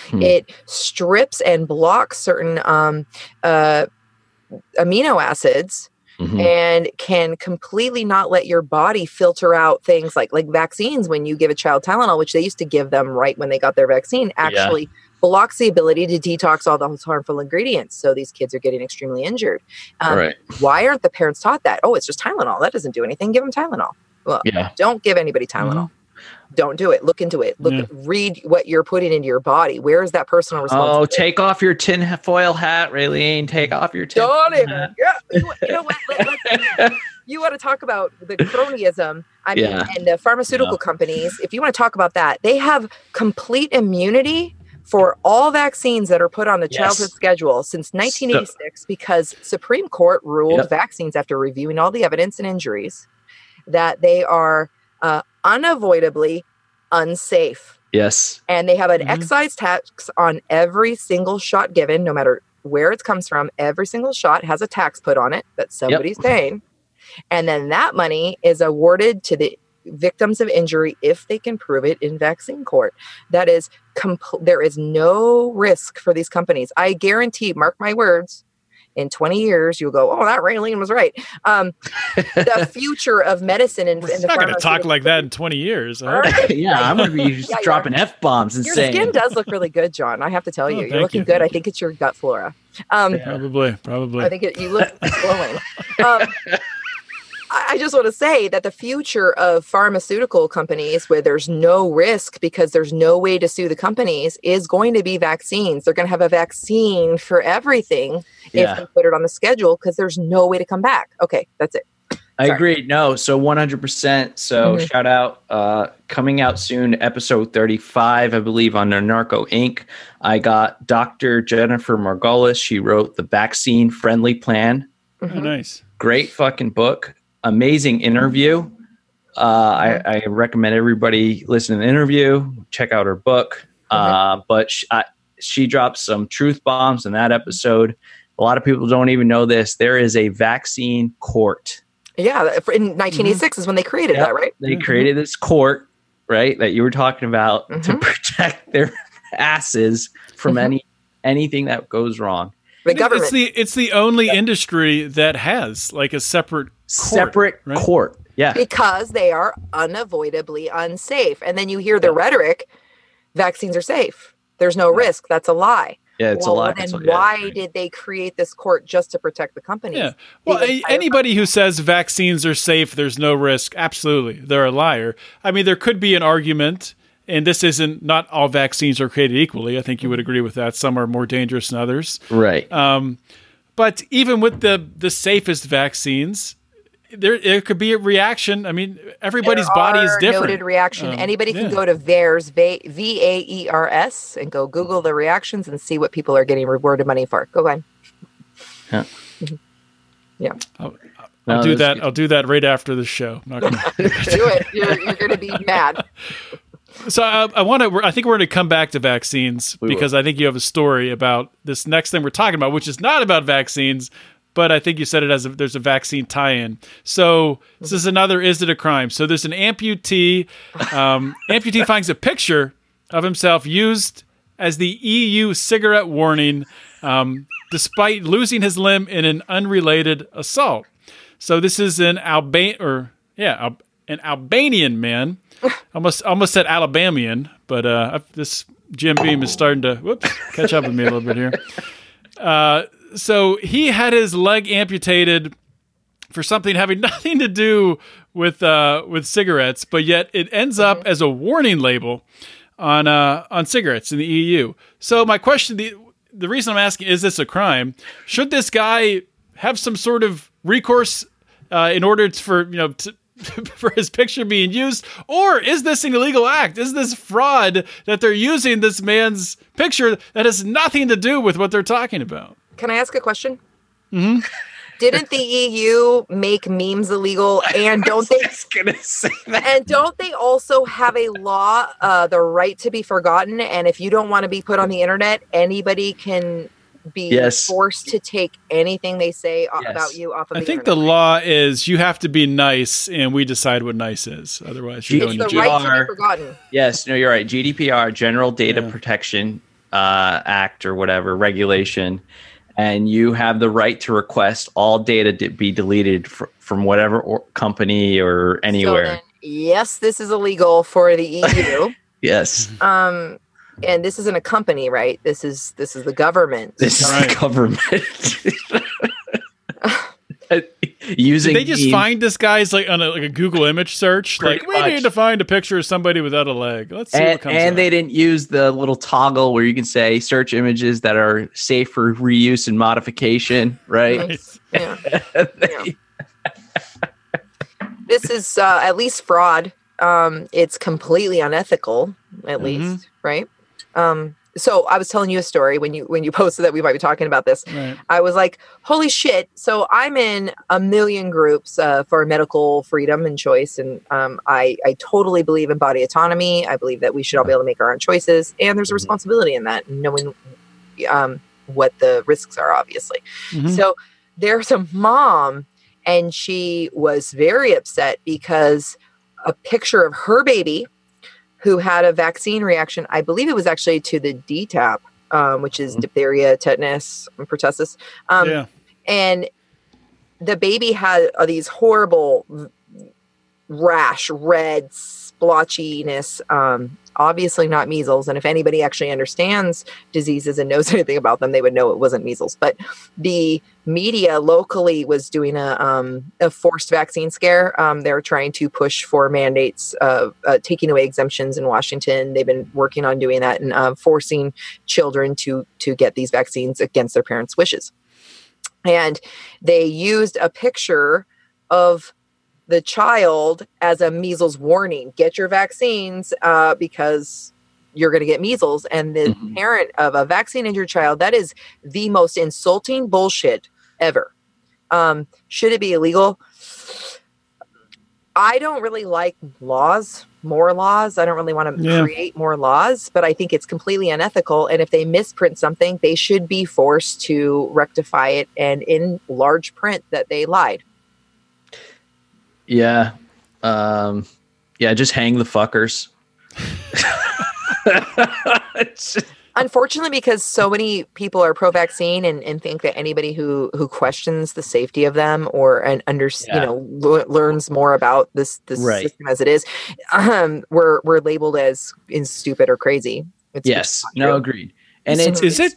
Hmm. It strips and blocks certain um, uh, amino acids hmm and can completely not let your body filter out things like like vaccines when you give a child Tylenol which they used to give them right when they got their vaccine actually blocks the ability to detox all those harmful ingredients. So these kids are getting extremely injured. Um, right. why aren't the parents taught that? Oh it's just Tylenol. That doesn't do anything. Give them Tylenol well Yeah. don't give anybody Tylenol mm-hmm. don't do it look into it look Yeah. read what you're putting into your body where is that personal oh, responsibility? Oh, take off your tin foil hat, Raylene. Take off your tin. Don't foil even. hat. Yeah. You, you know what? Let, you want to talk about the cronyism. I mean, Yeah. and the pharmaceutical companies, if you want to talk about that, they have complete immunity for all vaccines that are put on the Yes. childhood schedule since 1986 because Supreme Court ruled Yep. vaccines after reviewing all the evidence and injuries that they are uh, unavoidably unsafe Yes. and they have an Mhm. excise tax on every single shot given, no matter where it comes from. Every single shot has a tax put on it that somebody's paying, and then that money is awarded to the victims of injury if they can prove it in vaccine court. That is, compl- there is no risk for these companies. I guarantee, mark my words. In 20 years, you'll go, oh, that Raylene was right. Um, the future of medicine and, we're and not going to talk like that in 20 years. I hope. yeah, I'm gonna be just Yeah, dropping are. f bombs and Your saying. skin does look really good, John. I have to tell Oh, you, thank you're looking you. good. I think it's your gut flora. Um, Probably, probably. I think it, you look glowing. Um, I I just want to say that the future of pharmaceutical companies, where there's no risk because there's no way to sue the companies, is going to be vaccines. They're going to have a vaccine for everything if they put it on the schedule because there's no way to come back. Okay, that's it. I agree. No, so 100%. So Mhm. shout out, uh, coming out soon, episode 35, I believe, on Anarcho Inc. I got Dr. Jennifer Margulis. She wrote the vaccine friendly plan. Oh, Mhm. nice. Great fucking book. Amazing interview. Uh, I, I recommend everybody listen to the interview, check out her book. Uh, but sh I, she drops some truth bombs in that episode. A lot of people don't even know this. There is a vaccine court. Yeah, that- for- in 1986 is when they created Yep. that, right? They Mhm. created this court, right, that you were talking about to Mhm. protect their asses from Mhm. any anything that goes wrong. The government. It's the it's the only industry that has like a separate Separate right? court. Yeah. because they are unavoidably unsafe. And then you hear the rhetoric vaccines are safe. There's no risk. That's a lie. Yeah, it's well, a lie. Then It's a- yeah, why right. did they create this court just to protect the companies? Yeah. Well, a- entire anybody who says vaccines are safe, there's no risk, absolutely, they're a liar. I mean, there could be an argument, and this isn't not all vaccines are created equally. I think you would agree with that. Some are more dangerous than others. Right. Um, but even with the the safest vaccines, there there could be a reaction. I mean, everybody's There body is different. Noted reaction. Um, Anybody can yeah. go to VAERS, V A E R S, and go Google the reactions and see what people are getting rewarded money for. Go ahead. I'll No, do that. good. I'll do that right after the show. I'm not gonna- Do it. You're, you're going to be mad. So I, I want to. I think we're going to come back to vaccines We because I think you have a story about this next thing we're talking about, which is not about vaccines, but I think you said it as a, there's a vaccine tie-in. So this is another. Is it a crime? So there's an amputee. Um, amputee finds a picture of himself used as the EU cigarette warning, um, despite losing his limb in an unrelated assault. So this is an Alban or yeah, Al- an Albanian man. almost almost said Alabamian, but uh, this Jim Beam is starting to whoops catch up with me a little bit here. Uh, so he had his leg amputated for something having nothing to do with uh, with cigarettes, but yet it ends up as a warning label on uh, on cigarettes in the EU. So my question, the the reason I'm asking, is this a crime? Should this guy have some sort of recourse uh, in order to, for you know to, for his picture being used, or is this an illegal act? Is this fraud that they're using this man's picture that has nothing to do with what they're talking about? Can I ask a question? Mm-hmm. Didn't the EU make memes illegal? And don't they? gonna say that. And don't they also have a law, uh, the right to be forgotten? And if you don't want to be put on the internet, anybody can be Yes. forced to take anything they say Yes. about you off of I the think the law is you have to be nice, and we decide what nice is. Otherwise, you're It's going to the jail. right to be forgotten. Yes, no, you're right. GDPR, General Data Yeah. Protection uh, Act or whatever regulation, and you have the right to request all data to be deleted fr- from whatever or- company or So anywhere. then, yes, this is illegal for the EU. yes, um, and this isn't a company, right? This is this is the government. this is Right. the government using. Did they just meme- find this guy's like on a, like a Google image search? Pretty like we much. need to find a picture of somebody without a leg. Let's see and, what comes and up. they didn't use the little toggle where you can say search images that are safe for reuse and modification, right? Nice. Yeah. Yeah. this is uh, at least fraud. Um, it's completely unethical, at least, right? Um, so I was telling you a story when you when you posted that we might be talking about this. Right. I was like, holy shit. So I'm in a million groups uh, for medical freedom and choice. And um, I, I totally believe in body autonomy. I believe that we should all be able to make our own choices. And there's a responsibility in that, knowing um, what the risks are, obviously. Mhm. So there's a mom, and she was very upset because a picture of her baby who had a vaccine reaction, I believe it was actually to the DTaP, um, which is Mhm. diphtheria, tetanus, and pertussis. Um, yeah. and the baby had uh, these horrible rash, red splotchiness. Um, obviously not measles. And if anybody actually understands diseases and knows anything about them, they would know it wasn't measles. But the media locally was doing a um, a forced vaccine scare. Um, they're trying to push for mandates of uh, taking away exemptions in Washington. They've been working on doing that and uh, forcing children to to get these vaccines against their parents' wishes and they used a picture of the child as a measles warning get your vaccines uh, because you're going to get measles and the Mhm. parent of a vaccine injured child that is the most insulting bullshit ever um, should it be illegal i don't really like laws more laws i don't really want to Yeah. create more laws but i think it's completely unethical and if they misprint something they should be forced to rectify it and in large print that they lied Yeah. Um, yeah, just hang the fuckers. It's just- unfortunately because so many people are pro-vaccine and, and think that anybody who who questions the safety of them or and under Yeah. you know le- learns more about this this Right. system as it is um we're we're labeled as in stupid or crazy it's yes. No, true. agreed. And it's Is it?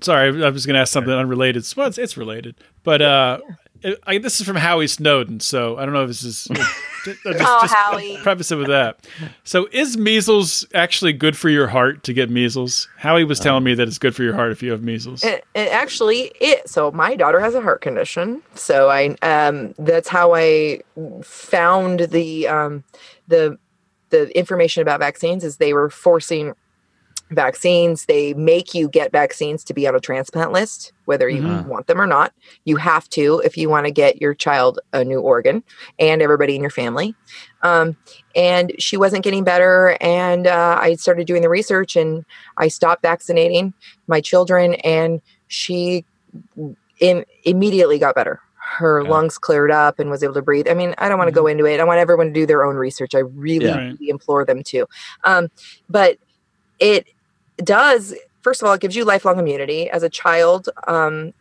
Sorry, I was going to ask something unrelated. Well, it's, it's related, but uh, it, I, this is from Howie Snowden, so I don't know if this is. just, just- Oh, just Howie. Preface it with that. So, is measles actually good for your heart to get measles? Howie was telling me that it's good for your heart if you have measles. it, it actually it so my daughter has a heart condition so i um that's how i found the um the the information about vaccines is they were forcing vaccines they make you get vaccines to be on a transplant list whether you Mhm. want them or not you have to if you want to get your child a new organ and everybody in your family um, and she wasn't getting better and uh, i started doing the research and i stopped vaccinating my children and she in, immediately got better her Yeah. lungs cleared up and was able to breathe i mean i don't want to go into it i want everyone to do their own research i really, Yeah. Right. really implore them to um, but it does first of all it gives you lifelong immunity as a child um,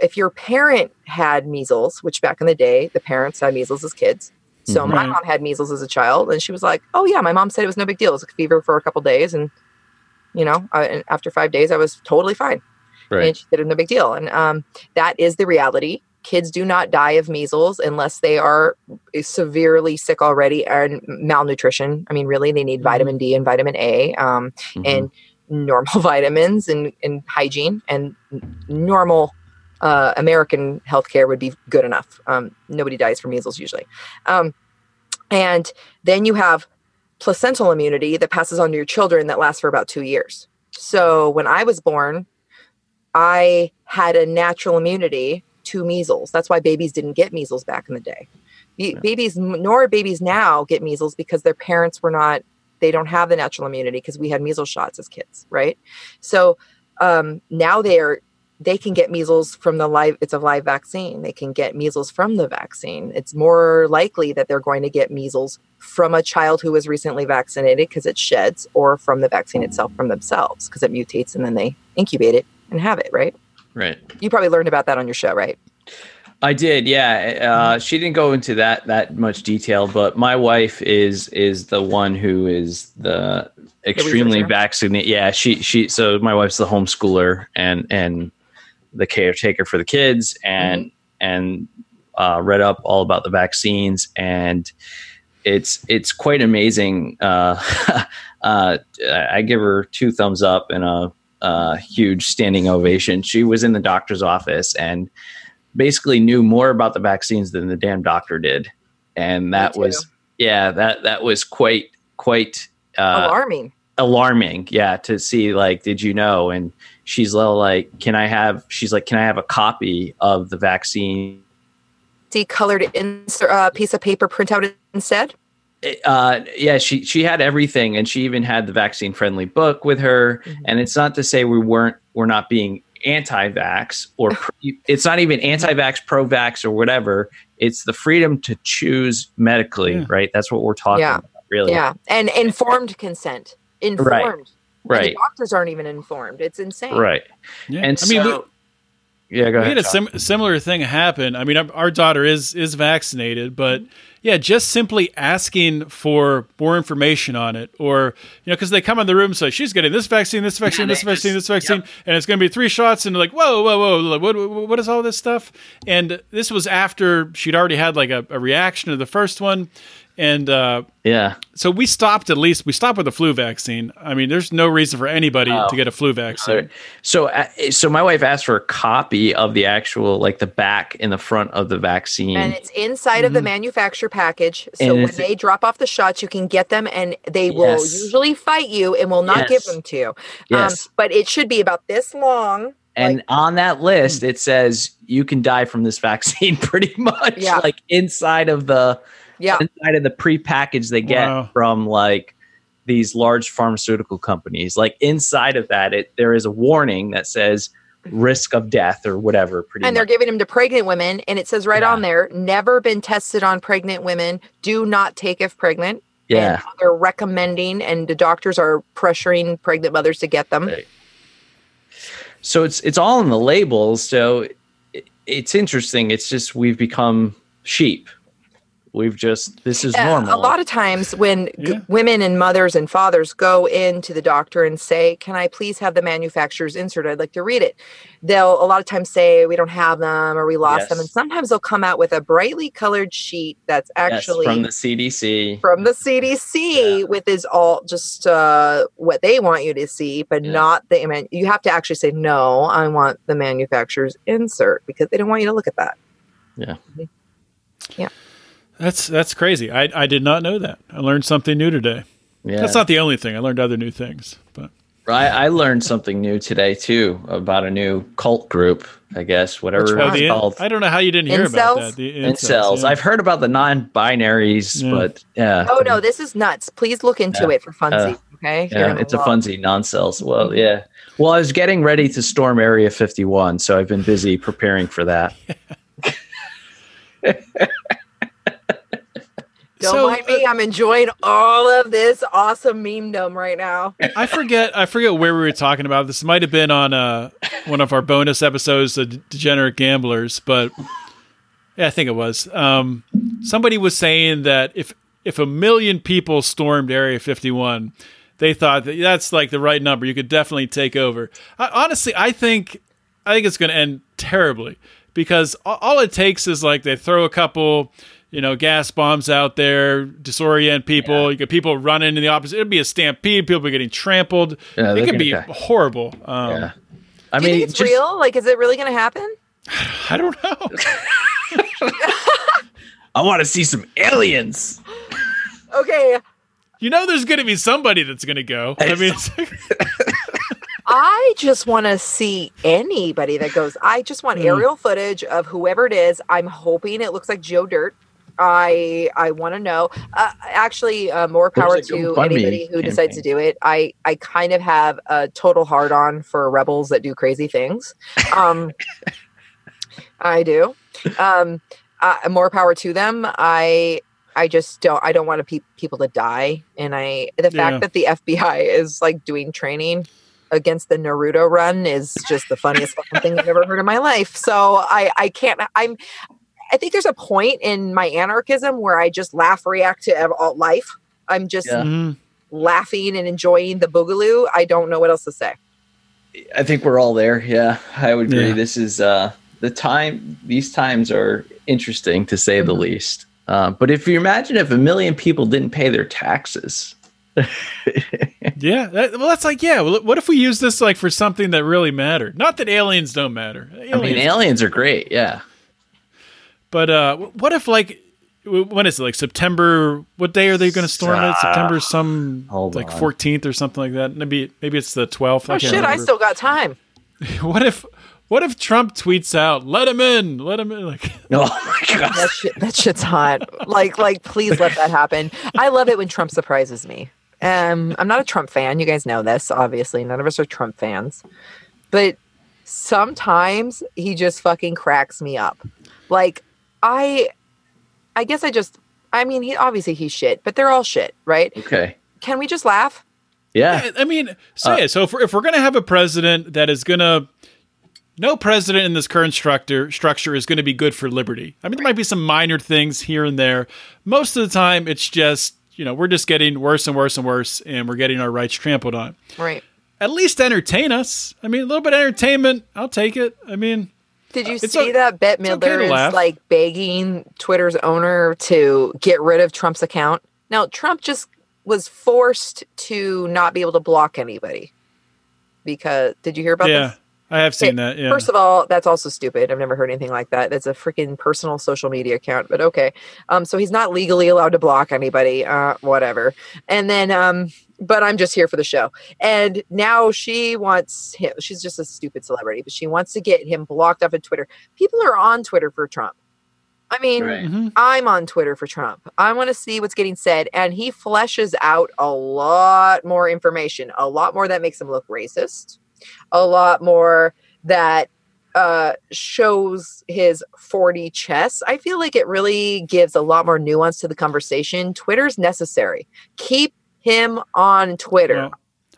if your parent had measles which back in the day the parents had measles as kids so Mhm. my mom had measles as a child and she was like oh yeah my mom said it was no big deal it was a fever for a couple days and you know I, and after five days i was totally fine right. and she said it was no big deal and um, that is the reality kids do not die of measles unless they are severely sick already and malnutrition. I mean, really, they need Mhm. vitamin D and vitamin A um, Mhm. and normal vitamins and, and hygiene and normal uh, American healthcare would be good enough. Um, nobody dies from measles usually. Um, and then you have placental immunity that passes on to your children that lasts for about two years. So when I was born, I had a natural immunity to measles. That's why babies didn't get measles back in the day. Be- Babies, nor babies now get measles because their parents were not, they don't have the natural immunity because we had measles shots as kids, right? So um, now they're, they can get measles from the live, it's a live vaccine. They can get measles from the vaccine. It's more likely that they're going to get measles from a child who was recently vaccinated because it sheds or from the vaccine itself from themselves because it mutates and then they incubate it and have it, right? right. You probably learned about that on your show, right? I did, yeah. Uh, she didn't go into that that much detail, but my wife is is the one who is the extremely vaccinated. Yeah, she she. So my wife's the homeschooler and and the caretaker for the kids, and and uh, read up all about the vaccines, and it's it's quite amazing. Uh, uh, I give her two thumbs up and a, a huge standing ovation. She was in the doctor's office and basically knew more about the vaccines than the damn doctor did, and that was yeah that that was quite quite uh, Alarming. alarming. Yeah, to see like, did you know? And she's little like, can I have? She's like, can I have a copy of the vaccine? See colored insert uh, piece of paper printout instead. uh yeah she she had everything and she even had the vaccine friendly book with her Mhm. and it's not to say we weren't we're not being anti-vax or pro- it's not even anti-vax pro-vax or whatever it's the freedom to choose medically Yeah. right that's what we're talking Yeah. about really Yeah, and informed consent. Informed. And right the doctors aren't even informed. It's insane. right Yeah. and I mean, so, yeah go we, we ahead had a sim- similar thing happen. I mean, our, our daughter is is vaccinated, but yeah, just simply asking for more information on it, or you know, because they come in the room and say she's getting this vaccine, this vaccine, they this vaccine, just- this vaccine, and it's going to be three shots, and like, whoa, whoa, whoa, like, what, what, what is all this stuff? And this was after she'd already had like a, a reaction to the first one, and uh, yeah so we stopped at least we stopped with the flu vaccine. I mean, there's no reason for anybody Oh. to get a flu vaccine. so uh, so my wife asked for a copy of the actual like the back and the front of the vaccine And it's inside of the manufacturer package. So Mm-hmm. And when they drop off the shots, you can get them and they will usually fight you and will not give them to you. yes Um, but it should be about this long. And Like- on that list, it says you can die from this vaccine pretty much. Yeah. Like inside of the Yeah. inside of the pre-package they get Wow. from like these large pharmaceutical companies. Like inside of that, it there is a warning that says risk of death or whatever. Pretty And they're giving them to pregnant women. And it says right Yeah. on there, never been tested on pregnant women. Do not take if pregnant. yeah. And they're recommending, and the doctors are pressuring pregnant mothers to get them. Right. So it's it's all in the labels. So it, it's interesting. It's just we've become sheep. We've just this is Uh, normal. A lot of times when g- women and mothers and fathers go into the doctor and say, "Can I please have the manufacturer's insert? I'd like to read it." They'll a lot of times say, "We don't have them," or "We lost them," and sometimes they'll come out with a brightly colored sheet that's Yes, actually from the CDC. from the CDC Yeah. with is all just uh, what they want you to see, but Yeah. not the. I mean, you have to actually say, "No, I want the manufacturer's insert," because they don't want you to look at that. That's that's crazy. I I did not know that. I learned something new today. Yeah. That's not the only thing. I learned other new things, but I, I learned something new today too about a new cult group. I guess whatever Which Oh, it's in- called. I don't know how you didn't hear about that. The Incels. yeah. I've heard about the non-binaries, Yeah. but yeah. Oh no, this is nuts. Please look into Yeah. it for funsies. Uh, okay, Yeah, it's a love- funsy non-cells. Well, yeah. Well, I was getting ready to storm Area 51, so I've been busy preparing for that. Don't So, mind me. I'm enjoying all of this awesome memedom right now. I forget. I forget where we were talking about. This might have been on uh, one of our bonus episodes, the Degenerate Gamblers, but yeah, I think it was. Um, somebody was saying that if if a million people stormed Area 51, they thought that that's like the right number. You could definitely take over. I, honestly, I think I think it's going to end terribly because a- all it takes is like they throw a couple, you know, gas bombs out there, disorient people. You get people running in the opposite. It'd be a stampede. People be getting trampled. Yeah, it could be die. horrible. Um, Yeah. I Do you mean, think it's just- real? Like, is it really going to happen? I don't know. I want to see some aliens. Okay, you know, there's going to be somebody that's going to go. I mean, I just want to see anybody that goes. I just want Hmm. aerial footage of whoever it is. I'm hoping it looks like Joe Dirt. I I want to know. Uh, actually, uh, more power to anybody who decides to do it. I I kind of have a total hard on for rebels that do crazy things. Um, I do. Um, uh, more power to them. I I just don't. I don't want pe- people to die. And I the fact Yeah. that the FBI is like doing training against the Naruto run is just the funniest fucking thing I've ever heard in my life. So I I can't. I'm. I think there's a point in my anarchism where I just laugh, react to ev- all life. I'm just Yeah. Mhm. laughing and enjoying the boogaloo. I don't know what else to say. I think we're all there. Yeah, I would agree. Yeah. This is uh, the time. These times are interesting to say the least. Uh, but if you imagine if a million people didn't pay their taxes, Yeah. That, well, that's like, yeah. Well, what if we use this like for something that really mattered? Not that aliens don't matter. I mean, Aliens- aliens are great. Yeah, but uh, what if like, when is it? Like September? What day are they going to storm it? Uh, September some hold like fourteenth or something like that. Maybe maybe it's the twelfth. Oh shit! I still got time. What if what if Trump tweets out, "Let him in, let him in"? Like, oh my god, That shit, that shit's hot. Like, like, please let that happen. I love it when Trump surprises me. Um, I'm not a Trump fan. You guys know this, obviously. None of us are Trump fans, but sometimes he just fucking cracks me up. Like, I, I guess I just, I mean, he obviously he's shit, but they're all shit, right? okay, Can we just laugh? yeah, I mean, so Uh, yeah. So if we're, if we're going to have a president that is going to no president in this current structure structure is going to be good for liberty. I mean, there might be some minor things here and there. Most of the time, it's just you know we're just getting worse and worse and worse, and we're getting our rights trampled on. Right. At least entertain us. I mean, a little bit of entertainment, I'll take it. I mean, Did you It's see o- that Bette okay Midler to is like begging Twitter's owner to get rid of Trump's account? Now, Trump just was forced to not be able to block anybody because did you hear about yeah, this? I have seen Okay, that. Yeah, First of all, that's also stupid. I've never heard anything like that. That's a freaking personal social media account, but okay. Um, so he's not legally allowed to block anybody. Uh, whatever. And then, um, but I'm just here for the show. And now she wants him. She's just a stupid celebrity, but she wants to get him blocked off of Twitter. People are on Twitter for Trump. I mean, Right. Mhm. I'm on Twitter for Trump. I want to see what's getting said. And he fleshes out a lot more information, a lot more that makes him look racist, a lot more that uh, shows his 4D chess. I feel like it really gives a lot more nuance to the conversation. Twitter's necessary. Keep him on Twitter. Well,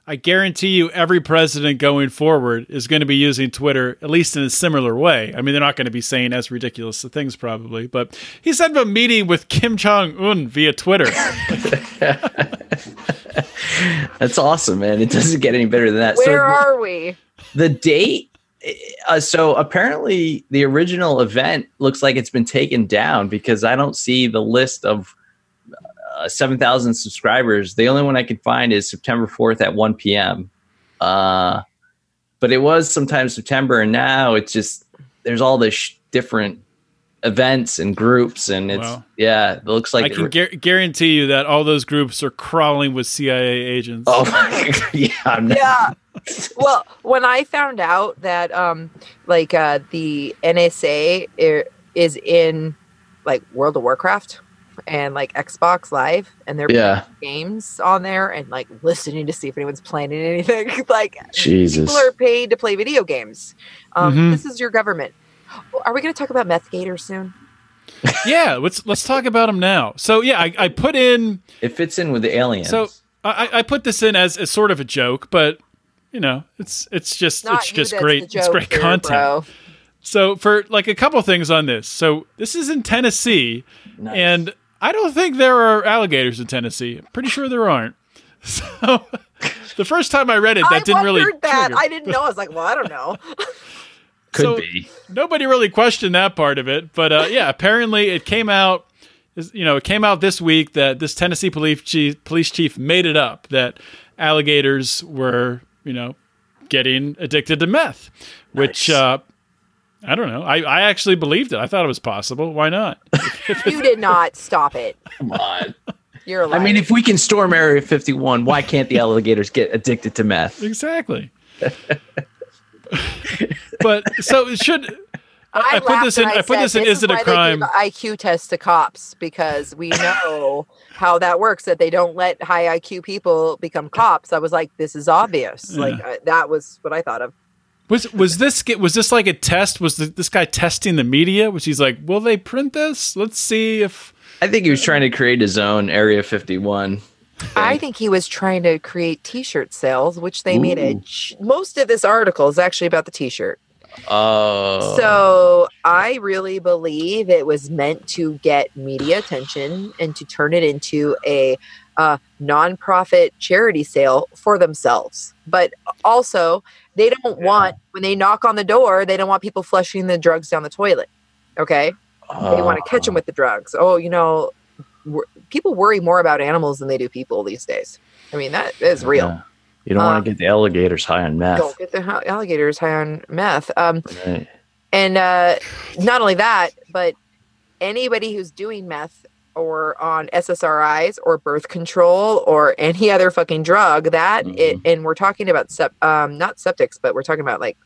I guarantee you, every president going forward is going to be using Twitter at least in a similar way. I mean, they're not going to be saying as ridiculous things, probably, but he said of a meeting with Kim Jong Un via Twitter. that's awesome, man. It doesn't get any better than that. Where so are we? the date. Uh, so apparently, the original event looks like it's been taken down because I don't see the list of uh, seven thousand subscribers. The only one I can find is September fourth at one p.m. Uh, but it was sometime September, and now it's just there's all this sh- different events and groups, and it's Wow. yeah, it looks like I can gu- guarantee you that all those groups are crawling with CIA agents. oh my God, yeah, I'm not, yeah. Well, when I found out that um like uh the NSA i- is in like World of Warcraft and like Xbox Live and they're yeah, playing games on there and like listening to see if anyone's planning anything like Jesus. people are paid to play video games. Um Mhm. this is your government. Are we going to talk about meth gators soon? yeah, let's let's talk about them now. So yeah, I, I put in It fits in with the aliens. so I, I put this in as, as sort of a joke, but you know, it's it's just Not it's just great. the It's great here, content. bro. So for like a couple things on this. So this is in Tennessee, Nice. and I don't think there are alligators in Tennessee. I'm pretty sure there aren't. So the first time I read it, that I didn't wondered really that. trigger. I didn't know. I was like, well, I don't know. Could So- be. nobody really questioned that part of it, but uh, yeah, apparently it came out. You know, it came out this week that this Tennessee police chief, police chief made it up that alligators were, you know, getting addicted to meth, which Nice. uh, I don't know. I, I actually believed it. I thought it was possible. Why not? You did not stop it. Come on. You're a I mean, if we can storm Area 51, why can't the alligators get addicted to meth? exactly. but so it should. I, put this in. and I, put said, this in. "This Is it a why they crime? give IQ test to cops because we know how that works. That they don't let high IQ people become cops. I was like, this is obvious. Like uh, that was what I thought of. Was was this was this like a test? Was the, this guy testing the media? Was he's like, will they print this? Let's see if. I think he was trying to create his own Area 51. I think he was trying to create T-shirt sales, which they made a. Most of this article is actually about the T-shirt. Oh. So I really believe it was meant to get media attention and to turn it into a uh, nonprofit charity sale for themselves. But also, they don't want when they knock on the door, they don't want people flushing the drugs down the toilet. Okay, they want to catch them with the drugs. Oh, you know, wor- people worry more about animals than they do people these days. I mean, that is real. Yeah. You don't Um, want to get the alligators high on meth. Don't get the ha- alligators high on meth. Um, Right. and uh, not only that, but anybody who's doing meth or on SSRIs or birth control or any other fucking drug that it, and we're talking about sep- um, not septics, but we're talking about like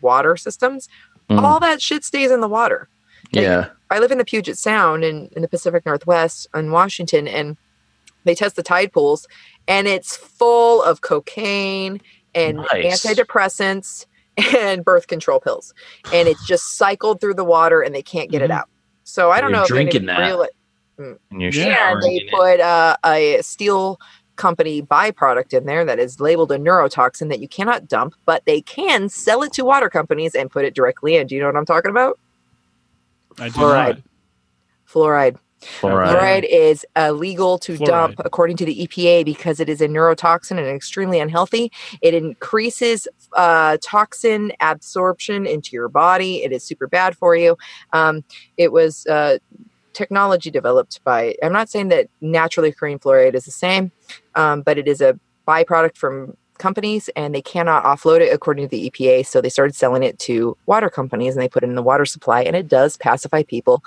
water systems. Mhm. All that shit stays in the water. Yeah. I live in the Puget Sound in, in the Pacific Northwest in Washington, and they test the tide pools, and it's full of cocaine and Nice. antidepressants and birth control pills, and it's just cycled through the water, and they can't get it Mhm. out. So I don't You're know if drinking that. reali- And you're Yeah, yeah, they in it. put uh, a steel company byproduct in there that is labeled a neurotoxin that you cannot dump, but they can sell it to water companies and put it directly in. Do you know what I'm talking about? I do Fluoride. not. Fluoride. Fluoride. Fluoride is illegal to Fluoride. dump according to the EPA because it is a neurotoxin and extremely unhealthy. It increases uh, toxin absorption into your body. It is super bad for you. Um, it was uh, technology developed by, I'm not saying that naturally occurring fluoride is the same, um, but it is a byproduct from companies and they cannot offload it according to the EPA. So they started selling it to water companies and they put it in the water supply and it does pacify people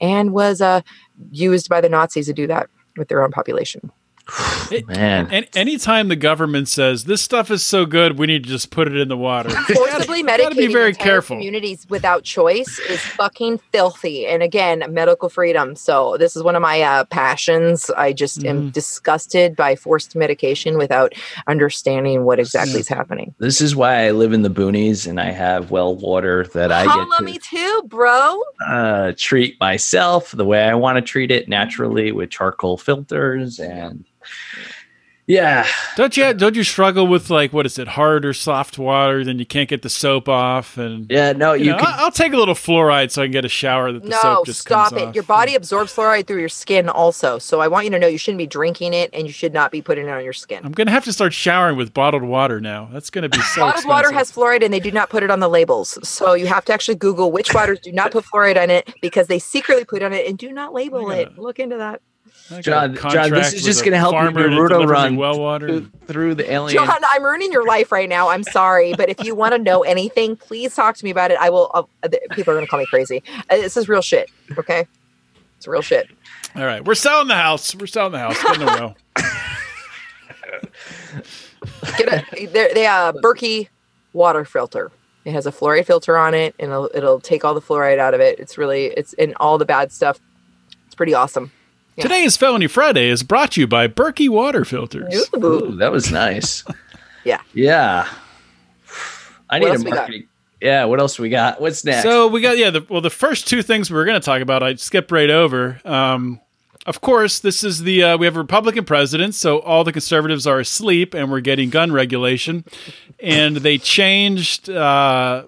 and was uh, used by the Nazis to do that with their own population. Man. And anytime the government says this stuff is so good, we need to just put it in the water. Forcibly gotta medicating be very careful. communities without choice is fucking filthy. And again, medical freedom. So this is one of my uh, passions. I just am Mm-hmm. disgusted by forced medication without understanding what exactly is happening. This is why I live in the boonies and I have well water that I Holla get me too, bro. uh, treat myself the way I want to treat it naturally with charcoal filters and yeah, don't you don't you struggle with like what is it, hard or soft water? Then you can't get the soap off, and yeah. No, you you know, can. I- I'll take a little fluoride so I can get a shower that the No, soap just stop comes it. off. Your body absorbs fluoride through your skin also. So I want you to know you shouldn't be drinking it and you should not be putting it on your skin. I'm gonna have to start showering with bottled water now. That's gonna be so Bottled water has expensive. fluoride and they do not put it on the labels. So you have to actually Google which waters do not put fluoride on it because they secretly put it on it and do not label I it. Look into that. I got a John, John, this is just going to help you farmer Naruto run well water. through, through the alien. John, I'm ruining your life right now. I'm sorry, but if you want to know anything, please talk to me about it. I will. Uh, people are going to call me crazy. Uh, This is real shit. Okay, it's real shit. All right, we're selling the house. We're selling the house. Get in a row. Get a they they uh Berkey water filter. It has a fluoride filter on it, and it'll, it'll take all the fluoride out of it. It's really it's in all the bad stuff. It's pretty awesome. Yeah. Today Felony Friday is brought to you by Berkey Water Filters. Ooh. Ooh, that was nice. Yeah. Yeah. I What need a else marketing. Yeah. What else we got? What's next? So we got yeah. The, well, the first two things we were going to talk about, I skipped right over. Um, of course, this is the uh, we have a Republican president, so all the conservatives are asleep, and we're getting gun regulation, and they changed uh,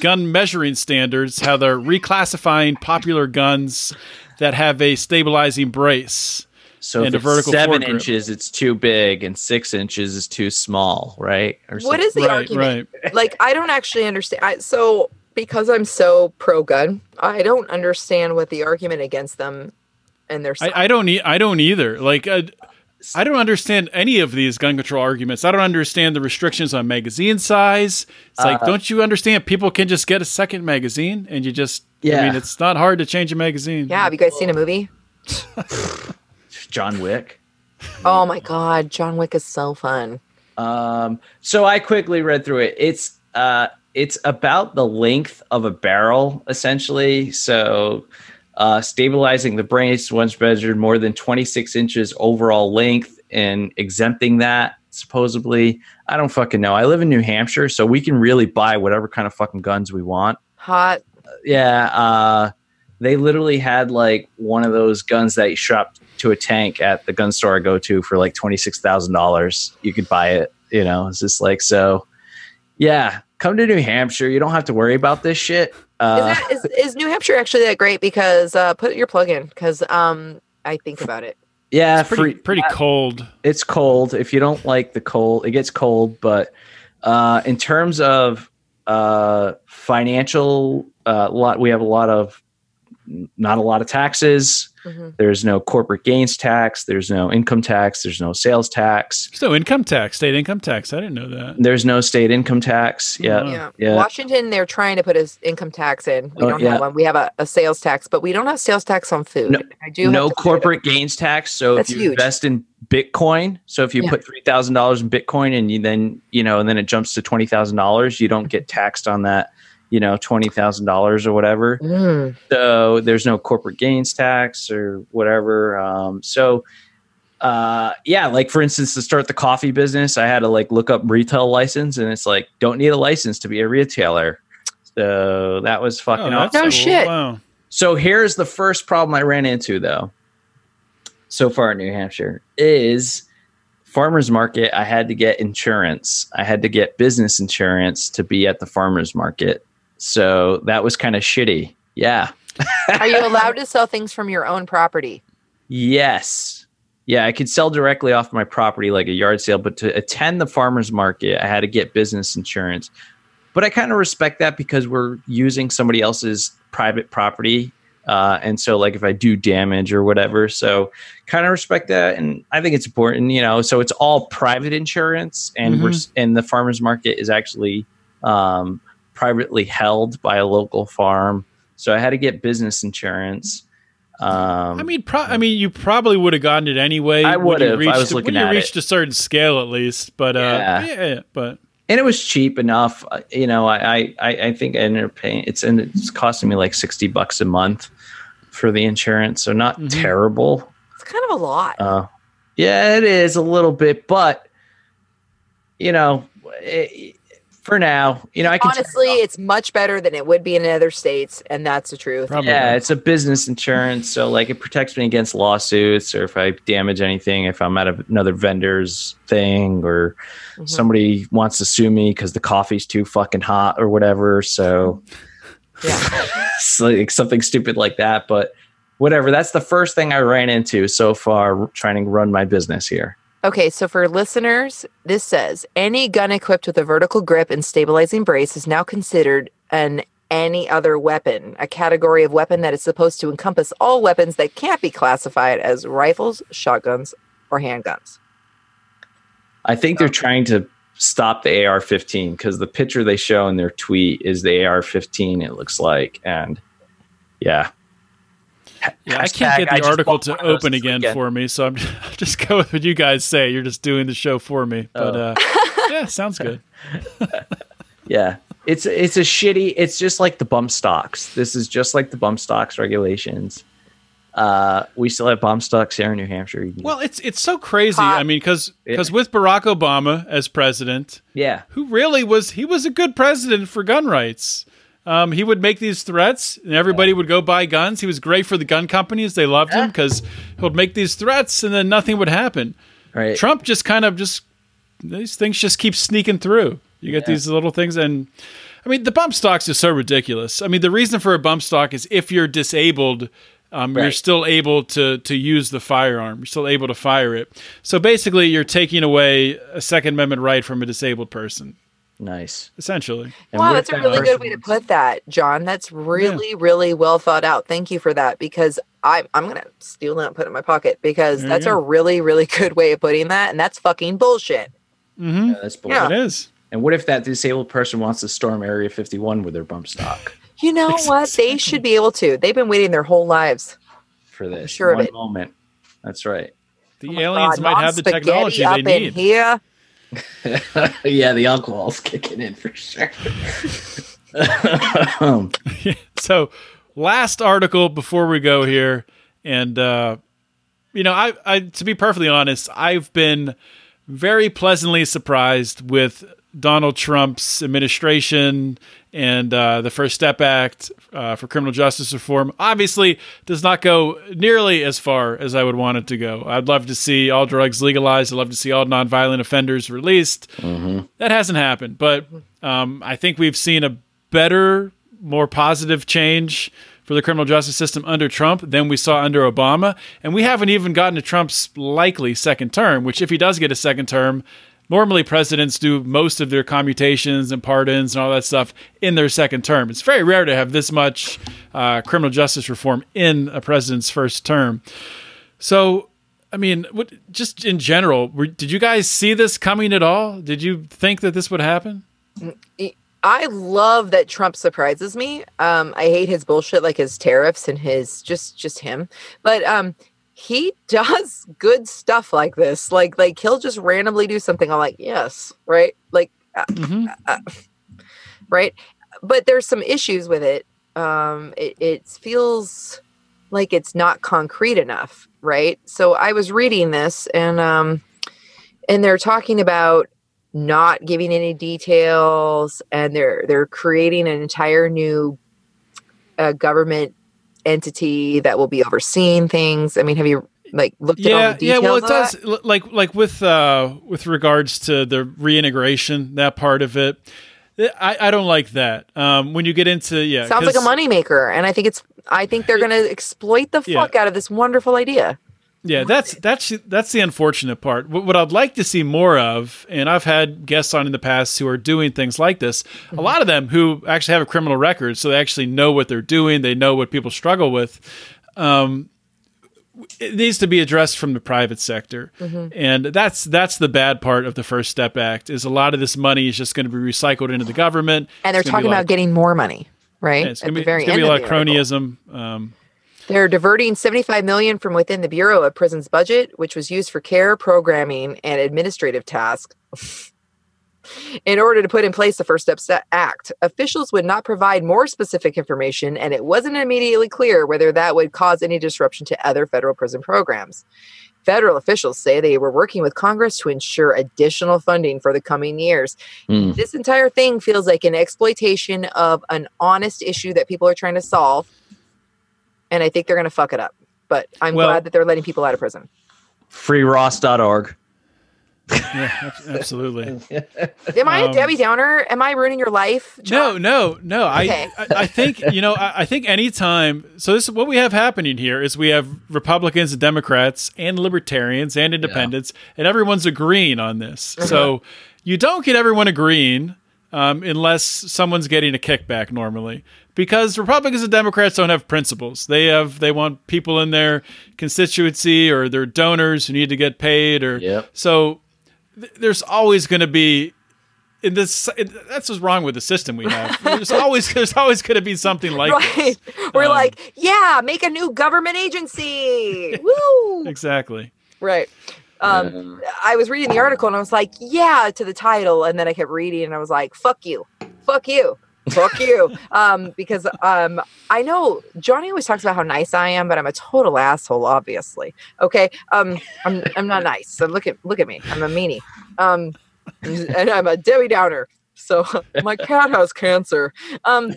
gun measuring standards. How they're reclassifying popular guns that have a stabilizing brace. so and if a vertical it's seven foregrip. inches, it's too big, and six inches is too small, right? Or What something. is the right, argument? right. Like I don't actually understand. I, so because I'm so pro gun, I don't understand what the argument against them and their I, I don't e- I don't either. Like uh, I don't understand any of these gun control arguments. I don't understand the restrictions on magazine size. It's like, don't you understand? People can just get a second magazine, and you just. yeah. I mean, it's not hard to change a magazine. Yeah, have you guys seen a movie? John Wick. Oh my god, John Wick is so fun. Um, so I quickly read through it. It's uh, it's about the length of a barrel, essentially. So, uh, stabilizing the brace once measured more than 26 inches overall length and exempting that supposedly. I don't fucking know. I live in New Hampshire, so we can really buy whatever kind of fucking guns we want. Hot. Yeah, uh, they literally had like one of those guns that you shop to a tank at the gun store I go to for like twenty six thousand dollars. You could buy it. You know, it's just like so. Yeah, come to New Hampshire. You don't have to worry about this shit. Is, Uh, that, is, is New Hampshire actually that great? Because uh, put your plug in because um, I think about it. yeah, Pretty free, pretty cold. it's cold. If you don't like the cold, it gets cold. But uh, in terms of uh, financial, uh, lot we have a lot of not a lot of taxes. Mhm. There's no corporate gains tax. There's no income tax. There's no sales tax. There's no income tax, state income tax. I didn't know that. There's no state income tax. Yeah. Oh. Yeah. yeah. Washington, they're trying to put an income tax in. We Oh, don't yeah. have one. We have a, a sales tax, but we don't have sales tax on food. No- I do. No to say that. corporate gains tax. So That's if you huge. invest in Bitcoin, so if you Yeah. put three thousand dollars in Bitcoin and you then you know and then it jumps to twenty thousand dollars, you don't get taxed on that. You know, twenty thousand dollars or whatever. Mm. So there's no corporate gains tax or whatever. Um, so uh, yeah, like for instance, to start the coffee business, I had to like look up retail license, and it's like don't need a license to be a retailer. So that was fucking Oh, that's awesome. No cool. shit. Wow. So here's the first problem I ran into though. So far in New Hampshire is farmers market. I had to get insurance. I had to get business insurance to be at the farmers market. So that was kind of shitty. Yeah. Are you allowed to sell things from your own property? Yes. Yeah, I could sell directly off my property like a yard sale, but to attend the farmers market, I had to get business insurance. But I kind of respect that because we're using somebody else's private property. Uh, and so, like, if I do damage or whatever, so kind of respect that, and I think it's important, you know. So it's all private insurance, and we're and the farmers market is actually um, privately held by a local farm. So I had to get business insurance. Um, I mean, pro- I mean, you probably would have gotten it anyway. I when you would've. I reached- was looking when you at it. reached a certain scale, at least. But uh, Yeah. yeah, yeah, but and it was cheap enough. Uh, You know, I I, I I think I ended up paying. It's and it's costing me like sixty bucks a month for the insurance, so not Mhm. terrible. It's kind of a lot. Uh, yeah, it is a little bit, but you know, it, for now, you know, I can turn it Honestly, it's much better than it would be in other states, and that's the truth. Probably. Yeah, it's a business insurance, so like it protects me against lawsuits or if I damage anything, if I'm at a, another vendor's thing or Mhm. somebody wants to sue me because the coffee's too fucking hot or whatever. So Yeah. it's like something stupid like that. But whatever. That's the first thing I ran into so far trying to run my business here. Okay, so for listeners, this says any gun equipped with a vertical grip and stabilizing brace is now considered an any other weapon, a category of weapon that is supposed to encompass all weapons that can't be classified as rifles, shotguns, or handguns. I think they're oh. trying to stop the AR-15 because the picture they show in their tweet is the AR-15. It looks like, and yeah, Yeah, I can't get the just article to one of those open again for me, so I'm I'll just go with what you guys say. You're just doing the show for me, but Oh. uh, yeah, sounds good. Yeah. It's it's a shitty it's just like the bump stocks. This is just like the bump stocks regulations. Uh we still have bump stocks here in New Hampshire. You can- Well, it's it's so crazy. Hot. I mean, because Yeah. with Barack Obama as president, yeah. who really was he was a good president for gun rights. Um, he would make these threats, and everybody would go buy guns. He was great for the gun companies; they loved him because he would make these threats, and then nothing would happen. Right. Trump just kind of just these things just keep sneaking through. You get these little things, and I mean the bump stocks is so ridiculous. I mean the reason for a bump stock is if you're disabled, um, you're still able to to use the firearm. You're still able to fire it. So basically, you're taking away a Second Amendment right from a disabled person. Nice. essentially. And wow, that's a that really good way to put that, John. That's really, really well thought out. Thank you for that because I, I'm going to steal that and put it in my pocket because There that's a really, really good way of putting that. And that's fucking bullshit. Mm-hmm. Yeah, that's bullshit. Yeah. It is. And what if that disabled person wants to storm Area 51 with their bump stock You know what? They should be able to. They've been waiting their whole lives. for this sure of one it. moment? That's right. The Oh aliens God, might have the technology up they in need. here. yeah, the alcohol's kicking in for sure. Um, so last article before we go here and uh you know I, I to be perfectly honest i've been very pleasantly surprised with donald trump's administration and uh, the first step act uh, for criminal justice reform obviously does not go nearly as far as i would want it to go. I'd love to see all drugs legalized. I'd love to see all nonviolent offenders released. That hasn't happened but um, i think we've seen a better more positive change for the criminal justice system under Trump than we saw under Obama. And we haven't even gotten to Trump's likely second term, which, if he does get a second term, normally presidents do most of their commutations and pardons and all that stuff in their second term. It's very rare to have this much uh, criminal justice reform in a president's first term. So, I mean, what, just in general, were, did you guys see this coming at all? Did you think that this would happen? I love that Trump surprises me. Um, I hate his bullshit, like his tariffs and his just just him. But um, he does good stuff like this. Like like he'll just randomly do something. I'm like, yes, right, like uh, Mhm. uh, right. But there's some issues with it. Um, it, it feels like it's not concrete enough, right? So I was reading this and um, and they're talking about not giving any details and they're they're creating an entire new uh, government entity that will be overseeing things. I mean have you like looked at all yeah the yeah well it does like like with uh with regards to the reintegration that part of it i i don't like that. Um when you get into yeah sounds like a moneymaker and i think it's i think they're going to exploit the Yeah. fuck out of this wonderful idea Yeah, that's that's that's the unfortunate part. What, what I'd like to see more of, and I've had guests on in the past who are doing things like this. A lot of them who actually have a criminal record, so they actually know what they're doing. They know what people struggle with. Um, it needs to be addressed from the private sector, and that's that's the bad part of the First Step Act. Is a lot of this money is just going to be recycled into the government, and they're It's gonna be talking about getting more money right yeah, it's going to be, very it's be a lot of cronyism. Um, They're diverting 75 million from within the Bureau of Prisons budget, which was used for care, programming, and administrative tasks. in order to put in place the First Steps Act, officials would not provide more specific information, and it wasn't immediately clear whether that would cause any disruption to other federal prison programs. Federal officials say they were working with Congress to ensure additional funding for the coming years. Hmm. This entire thing feels like an exploitation of an honest issue that people are trying to solve. And I think they're going to fuck it up. But I'm Well- glad that they're letting people out of prison. freeross.org. yeah, absolutely. Am I Um, a Debbie Downer? Am I ruining your life? No, John? no, no. Okay. I, I, I think you know. I, I think anytime. So this is what we have happening here is we have Republicans and Democrats and Libertarians and Independents, and everyone's agreeing on this. So you don't get everyone agreeing um, unless someone's getting a kickback normally, because Republicans and Democrats don't have principles. They have they want people in their constituency or their donors who need to get paid, or Yep. so. th- There's always going to be in this that's what's wrong with the system we have there's always there's always going to be something like Right. this We're Um, like, yeah, make a new government agency. Woo. exactly Right. Um, I was reading the article and I was like, yeah, to the title. And then I kept reading and I was like, fuck you. Fuck you. Fuck you. Um, because um, I know Johnny always talks about how nice I am, but I'm a total asshole, obviously. Okay. Um, I'm, I'm not nice. So look at look at me. I'm a meanie. Um, and I'm a Debbie Downer. So my cat has cancer. Um,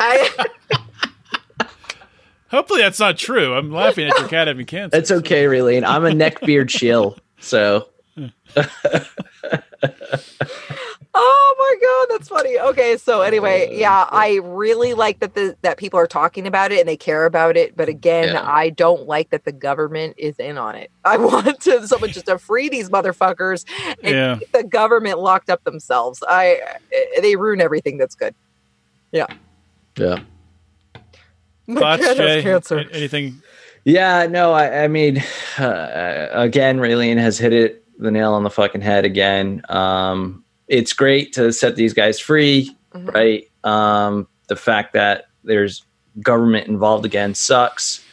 I hopefully that's not true i'm laughing at your cat having cancer It's okay, Raylene. I'm a neckbeard chill. So Oh my god, that's funny. Okay, so anyway, yeah, I really like that the that people are talking about it and they care about it. But again, Yeah. I don't like that the government is in on it. I want to someone just to free these motherfuckers and Yeah. keep the government locked up themselves. I eh, they ruin everything that's good. Yeah. Thoughts, Canada's Jay? cancer. Anything? Yeah, no, I, I mean, uh, again, Raylene has hit it the nail on the fucking head again. Um, it's great to set these guys free, Mhm. right? Um, the fact that there's government involved again sucks.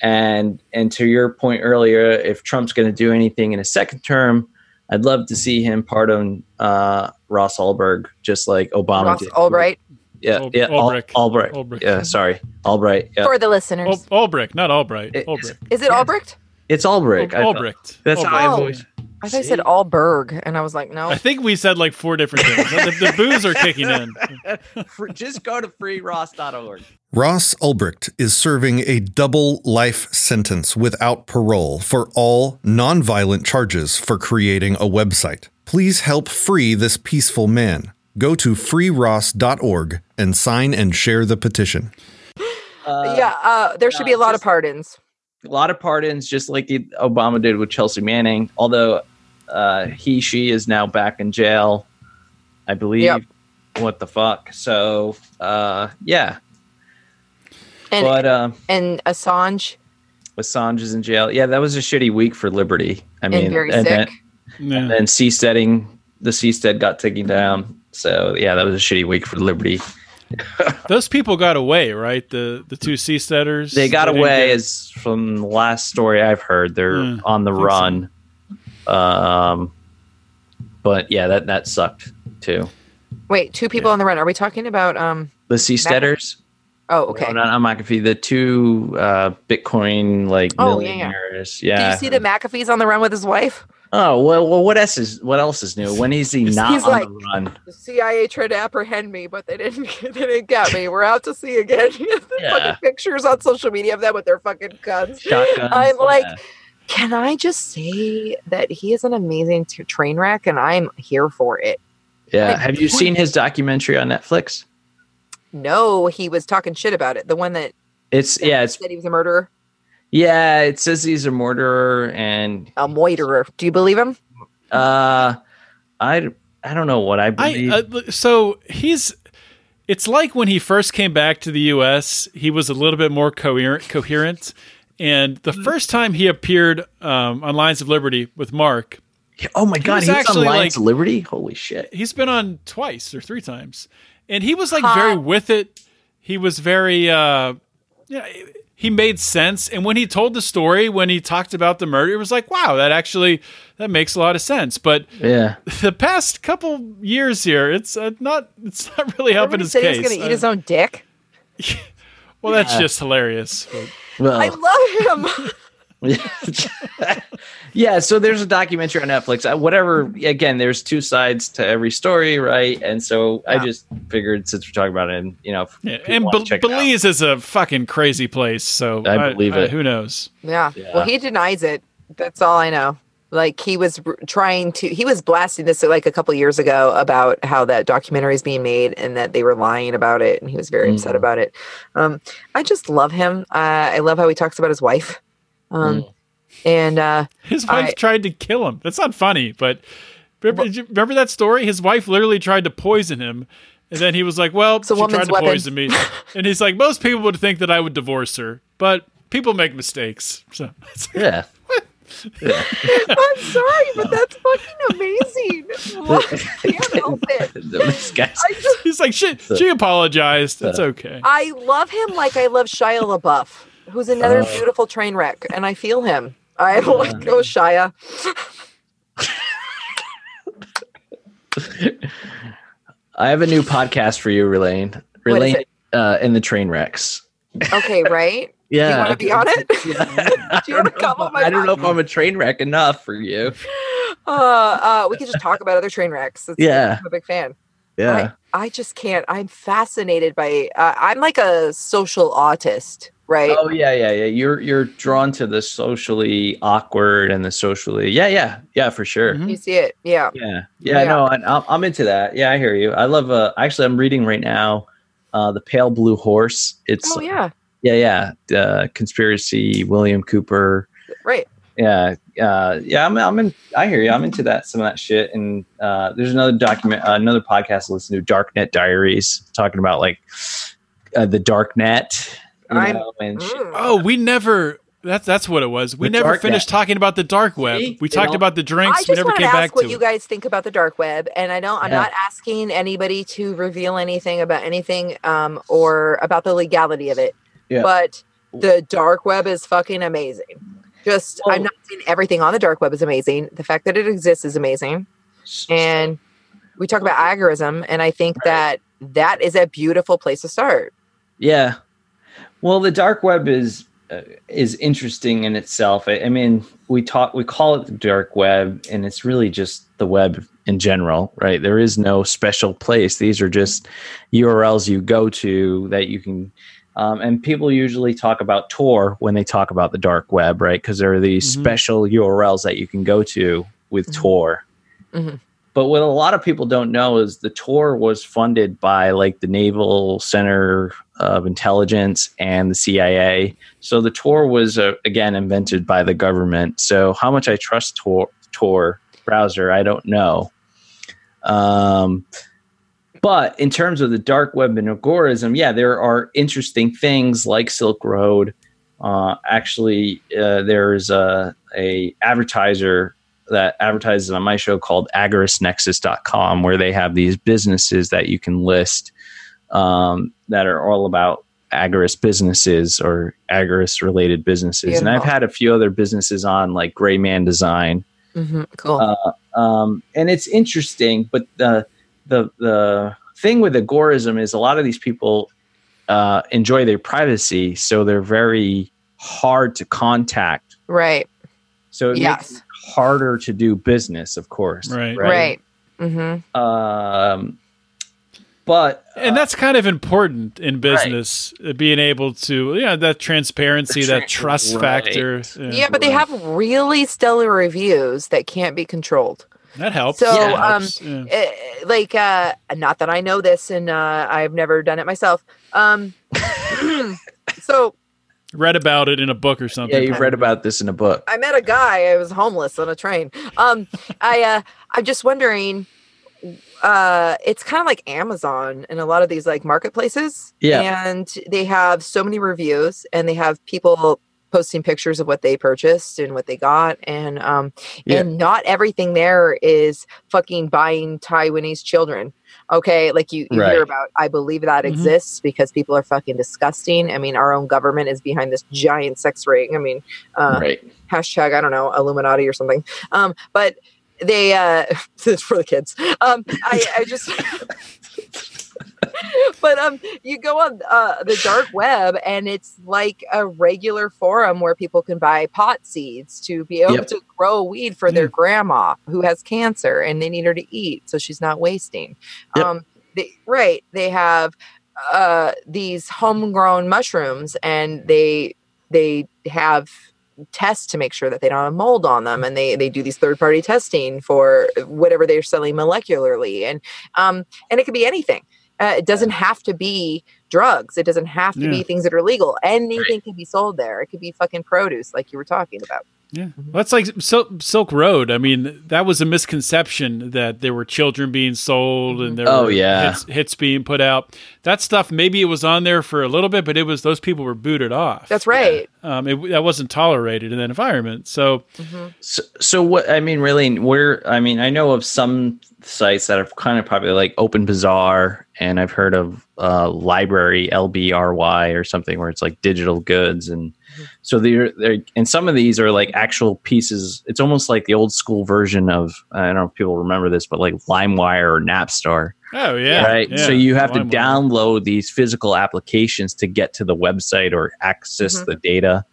And and to your point earlier, if Trump's going to do anything in a second term, I'd love to see him pardon uh, Ross Ulberg, just like Obama Ross did. Albright Yeah, Ul- yeah, Al- Ulbricht. Albright. Yeah, sorry, Albright. Yeah, for the listeners. Ul- Ulbricht, not Albright. It- Ulbricht. is it Albrecht? it's Albright. I- Ulbricht. That's how I Oh. always. I thought you said Alberg, and I was like, no. I think we said like four different things. the, the booze are kicking in. Just go to freeross.org. Ross Ulbricht is serving a double life sentence without parole for all nonviolent charges for creating a website. Please help free this peaceful man. Go to freeross.org and sign and share the petition. yeah, uh, there should no, be a it's lot of pardons. A lot of pardons, just like the Obama did with Chelsea Manning. Although uh, he, she is now back in jail, I believe. Yep. What the fuck? So, uh, yeah. And but um, and Assange Assange is in jail. Yeah, that was a shitty week for Liberty. I mean, and very and sick. Then, Yeah. and then Seasteading, the Seastead got taken down. So yeah, that was a shitty week for Liberty. Those people got away, right? The the two seasteaders. They got didn't away, get- as from the last story I've heard. They're Yeah, on the think so. run. Um, but yeah, that that sucked too. Wait, two people on the run. Are we talking about um? The Seasteaders. Oh, okay. No, not, not McAfee. The two uh, Bitcoin like Oh, yeah, yeah. millionaires. Do you see that McAfee's on the run with his wife? Oh well, well, what else is what else is new? When is he not He's on like- the run? The CIA tried to apprehend me, but they didn't. They didn't get me. We're out to sea again. Yeah. pictures on social media of them with their fucking guns. Shotguns. I'm like, can I just say that he is an amazing t- train wreck, and I'm here for it. yeah. like, Have you seen his documentary on Netflix? No, he was talking shit about it. The one that It's yeah, it's said he was a murderer, yeah. It says he's a murderer, and a moiterer. Do you believe him? uh, I I don't know what I I believe. uh, so he's. It's like when he first came back to the U.S. He was a little bit more coherent, coherent, and the first time he appeared um, on Lions of Liberty with Mark, oh my god, was he was on actually, Lions like- of Liberty. Holy shit! he's been on twice or three times, and he was like Hot. very with it. He was very, uh, yeah, he made sense. And when he told the story, when he talked about the murder, it was like, wow, that actually that makes a lot of sense. But Yeah, the past couple years here, it's uh, not, it's not really helping his said case. he was going to eat Uh, his own dick. well, that's just hilarious. But- well, I love him. yeah so there's a documentary on netflix Uh, whatever again there's two sides to every story right and so i just figured since we're talking about it and you know if yeah, and Be- check out. Belize is a fucking crazy place. So I believe it. who knows? Yeah. Yeah. Well, he denies it. That's all I know. Like he was r- trying to, he was blasting this like a couple years ago about how that documentary is being made and that they were lying about it, and he was very upset Mhm. about it. Um, I just love him. Uh, I love how he talks about his wife. Um, Mm. and uh, His wife I- tried to kill him. That's not funny, but remember, did you remember that story? His wife literally tried to poison him. And then he was like, Well, she tried to weapon. poison me. And he's like, Most people would think that I would divorce her, but people make mistakes. So yeah I'm sorry, but that's fucking amazing. I can't help it. this guy's I just, he's like, Shit, she apologized. It's okay. I love him like I love Shia LaBeouf, who's another Oh. beautiful train wreck, and I feel him. I like go Shia. i have a new podcast for you Raylene. Raylene uh in the train wrecks Okay, right? yeah you want to be on it? Yeah. Do you want to come on my I don't know if I'm a train wreck enough for you. Uh, uh, we could just talk about other train wrecks. It's, Yeah. I'm a big fan. Yeah. I just can't. I'm fascinated by. Uh, I'm like a social autist. Right? Oh yeah, yeah, yeah. You're you're drawn to the socially awkward and the socially. Yeah, yeah, yeah, for sure. Mhm. You see it, yeah. Yeah, yeah, Yeah. no, I, I'm I'm into that. Yeah, I hear you. I love. Uh, actually, I'm reading right now, uh, the Pale Blue Horse. It's Oh yeah, yeah, yeah. Uh, conspiracy. William Cooper. right. Yeah, uh, yeah. I'm I'm in. I hear you. I'm into that some of that shit. And uh, there's another document, uh, another podcast I listen to, Darknet Diaries, talking about like uh, the dark net. You I'm- know, and shit. Mm. Oh, we never. That's that's what it was. We The never finished net. talking about the dark web. See? We They talked don't- about the drinks. I drinks. just We never want to came ask back what to you guys think about the dark web, and I don't. I'm Yeah. not asking anybody to reveal anything about anything um, or about the legality of it. Yeah. But the dark web is fucking amazing. Just, I'm Oh. not saying everything on the dark web is amazing. The fact that it exists is amazing. And we talk about agorism, and I think that that is a beautiful place to start. Yeah. Well, the dark web is uh, is interesting in itself. I, I mean, we talk we call it the dark web, and it's really just the web in general, right? There is no special place. These are just URLs you go to that you can. Um, and people usually talk about Tor when they talk about the dark web, right? Because there are these Mhm. special URLs that you can go to with Mhm. Tor. Mhm. But what a lot of people don't know is the Tor was funded by like the Naval Center of Intelligence and the CIA. So the Tor was uh, again invented by the government. So how much I trust Tor, Tor browser, I don't know. Um, but in terms of the dark web and agorism, yeah, there are interesting things like Silk Road. Uh, actually, uh, there's a, a advertiser that advertises on my show called agoristnexus.com where they have these businesses that you can list um, that are all about agorist businesses or agorist related businesses and i've had a few other businesses on like gray man design hmm Cool. uh, um, and it's interesting but the the the thing with agorism is a lot of these people uh, enjoy their privacy so they're very hard to contact right. so it makes Yes. it harder to do business of course Right. Right. hmm um, but and that's kind of important in business, uh, being able to, yeah, that transparency, The tran- that trust right. factor. Yeah, but they have really stellar reviews that can't be controlled. that helps. So, That um, helps, yeah. Eh, like uh not that i know this and uh i've never done it myself um so read about it in a book or something. yeah you've read about this in a book i met a guy i was homeless on a train um i uh i'm just wondering uh it's kind of like amazon and a lot of these like marketplaces Yeah. and they have so many reviews and they have people posting pictures of what they purchased and what they got and um Yeah. and not everything there is fucking buying taiwanese children okay like you, you Right. hear about i believe that Mhm. exists because people are fucking disgusting i mean our own government is behind this giant sex ring i mean uh right hashtag I don't know Illuminati or something. Um, but they uh, it's for the kids. Um, I, I just. but um, you go on uh, the dark web, and it's like a regular forum where people can buy pot seeds to be able Yep. to grow weed for their grandma who has cancer and they need her to eat, so she's not wasting. Yep. Um, they, right? They have uh, these homegrown mushrooms, and they they have tests to make sure that they don't have mold on them and they they do these third party testing for whatever they're selling molecularly and um and it could be anything. Uh, it doesn't have to be drugs. It doesn't have to be things that are legal. Anything can be sold there. It could be fucking produce like you were talking about Yeah, well, that's like Sil- Silk Road. I mean, that was a misconception that there were children being sold and there Oh, were yeah. hits, hits being put out. That stuff, maybe it was on there for a little bit, but it was those people were booted off. that's right Um, it, that wasn't tolerated in that environment. So Mhm. So, so what I mean, really, we're I mean, I know of some sites that are kind of probably like Open Bazaar, and I've heard of uh, Library LBRY or something where it's like digital goods, and so they're they're and some of these are like actual pieces. It's almost like the old school version of I don't know if people remember this, but like LimeWire or Napster, oh yeah, right? yeah. So you have to LimeWire. download these physical applications to get to the website or access Mhm. the data.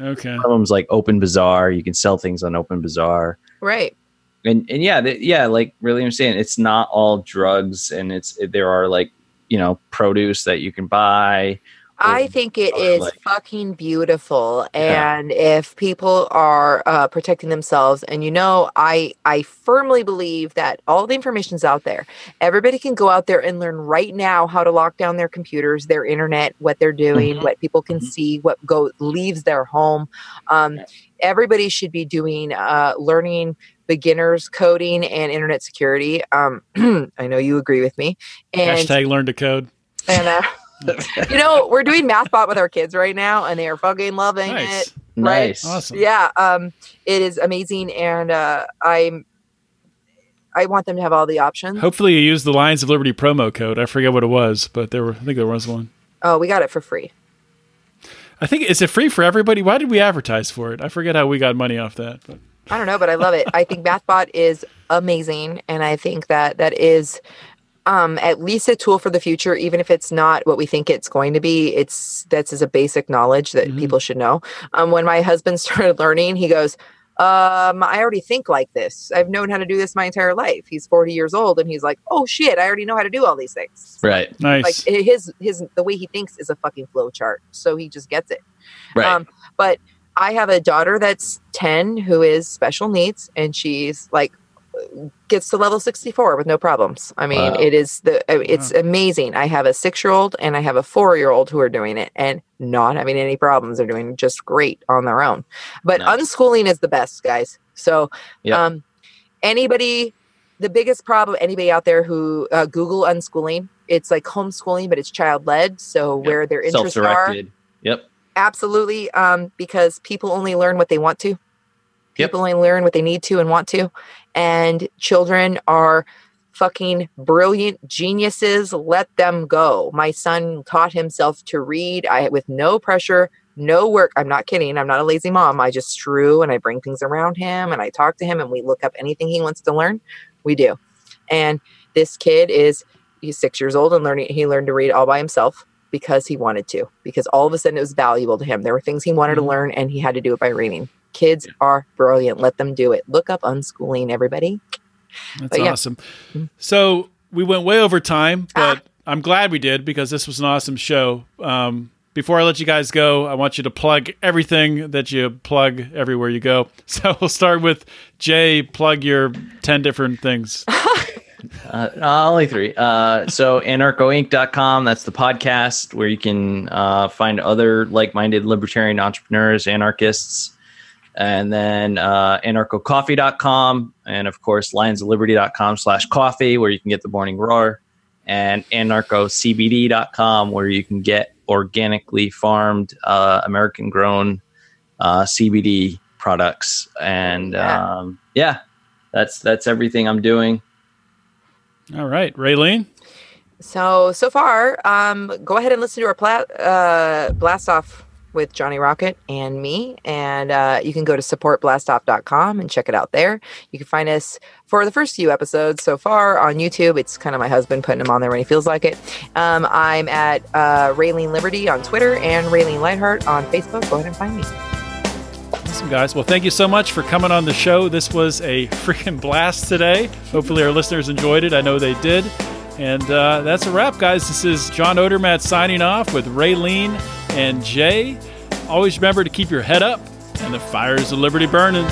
Okay, One of them's like Open Bazaar. You can sell things on Open Bazaar right and and yeah, th- yeah, like really, I'm saying it's not all drugs, and it's there are like you know produce that you can buy, I think it is like- fucking beautiful, Yeah. and if people are uh, protecting themselves, and you know, I I firmly believe that all the information's out there. Everybody can go out there and learn right now how to lock down their computers, their internet, what they're doing, what people can Mhm. see, what go leaves their home. Um, everybody should be doing uh, learning beginners coding and internet security. Um, I know you agree with me, and Hashtag learn to code. and uh, you know we're doing mathbot with our kids right now and they are fucking loving Nice. it Right. Nice. Awesome. yeah um it is amazing and uh i'm i want them to have all the options Hopefully, you use the Lions of Liberty promo code. I forget what it was, but there were. I think there was one. oh we got it for free I think is it free for everybody? Why did we advertise for it? I forget how we got money off that. But i don't know but i love it i think mathbot is amazing and i think that that is um at least a tool for the future even if it's not what we think it's going to be it's that's as a basic knowledge that Mhm. people should know um when my husband started learning he goes um i already think like this i've known how to do this my entire life he's 40 years old and he's like oh shit i already know how to do all these things Right. nice. like his his the way he thinks is a fucking flow chart so he just gets it Right. um, but I have a daughter that's 10 who is special needs and she's like gets to level 64 with no problems. I mean, Wow. it is the it's amazing. I have a 6-year-old and I have a 4-year-old who are doing it and not having any problems. They're doing just great on their own. But Nice. unschooling is the best, guys. So, Yep. um anybody the biggest problem anybody out there who uh, Google unschooling, it's like homeschooling but it's child led, so Yep. where their interests are Yep. absolutely um because people only learn what they want to Yep. people only learn what they need to and want to. And children are fucking brilliant geniuses. Let them go. My son taught himself to read. I with no pressure no work. I'm not kidding. I'm not a lazy mom. I just strew and i bring things around him and i talk to him and we look up anything he wants to learn. We do. And this kid is he's six years old and learning he learned to read all by himself because he wanted to because all of a sudden it was valuable to him. There were things he wanted Mhm. to learn and he had to do it by reading kids are brilliant let them do it look up unschooling everybody That's yeah. awesome. Mhm. So we went way over time, but Ah. I'm glad we did because this was an awesome show. Um, before I let you guys go, I want you to plug everything that you plug everywhere you go. So we'll start with Jay. Plug your ten different things. Uh, uh, only three. Uh, so anarchoinc.com, that's the podcast where you can uh, find other like-minded libertarian entrepreneurs, anarchists. And then uh, anarchocoffee.com and of course lionsofliberty.com slash coffee where you can get the morning roar and anarchocbd.com where you can get organically farmed uh, American grown uh, CBD products. And Yeah. um, yeah, that's that's everything I'm doing. All right, Raylene. so so far um go ahead and listen to our pla- uh blast off with johnny rocket and me and uh, you can go to supportblastoff.com and check it out there you can find us for the first few episodes so far on youtube it's kind of my husband putting them on there when he feels like it um, i'm at uh, raylene liberty on twitter and raylene lightheart on facebook go ahead and find me Awesome, guys. Well, thank you so much for coming on the show. This was a freaking blast today. Hopefully, our listeners enjoyed it. I know they did. And uh, that's a wrap, guys. This is John Odermatt signing off with Raylene and Jay. Always remember to keep your head up and the fires of liberty burning.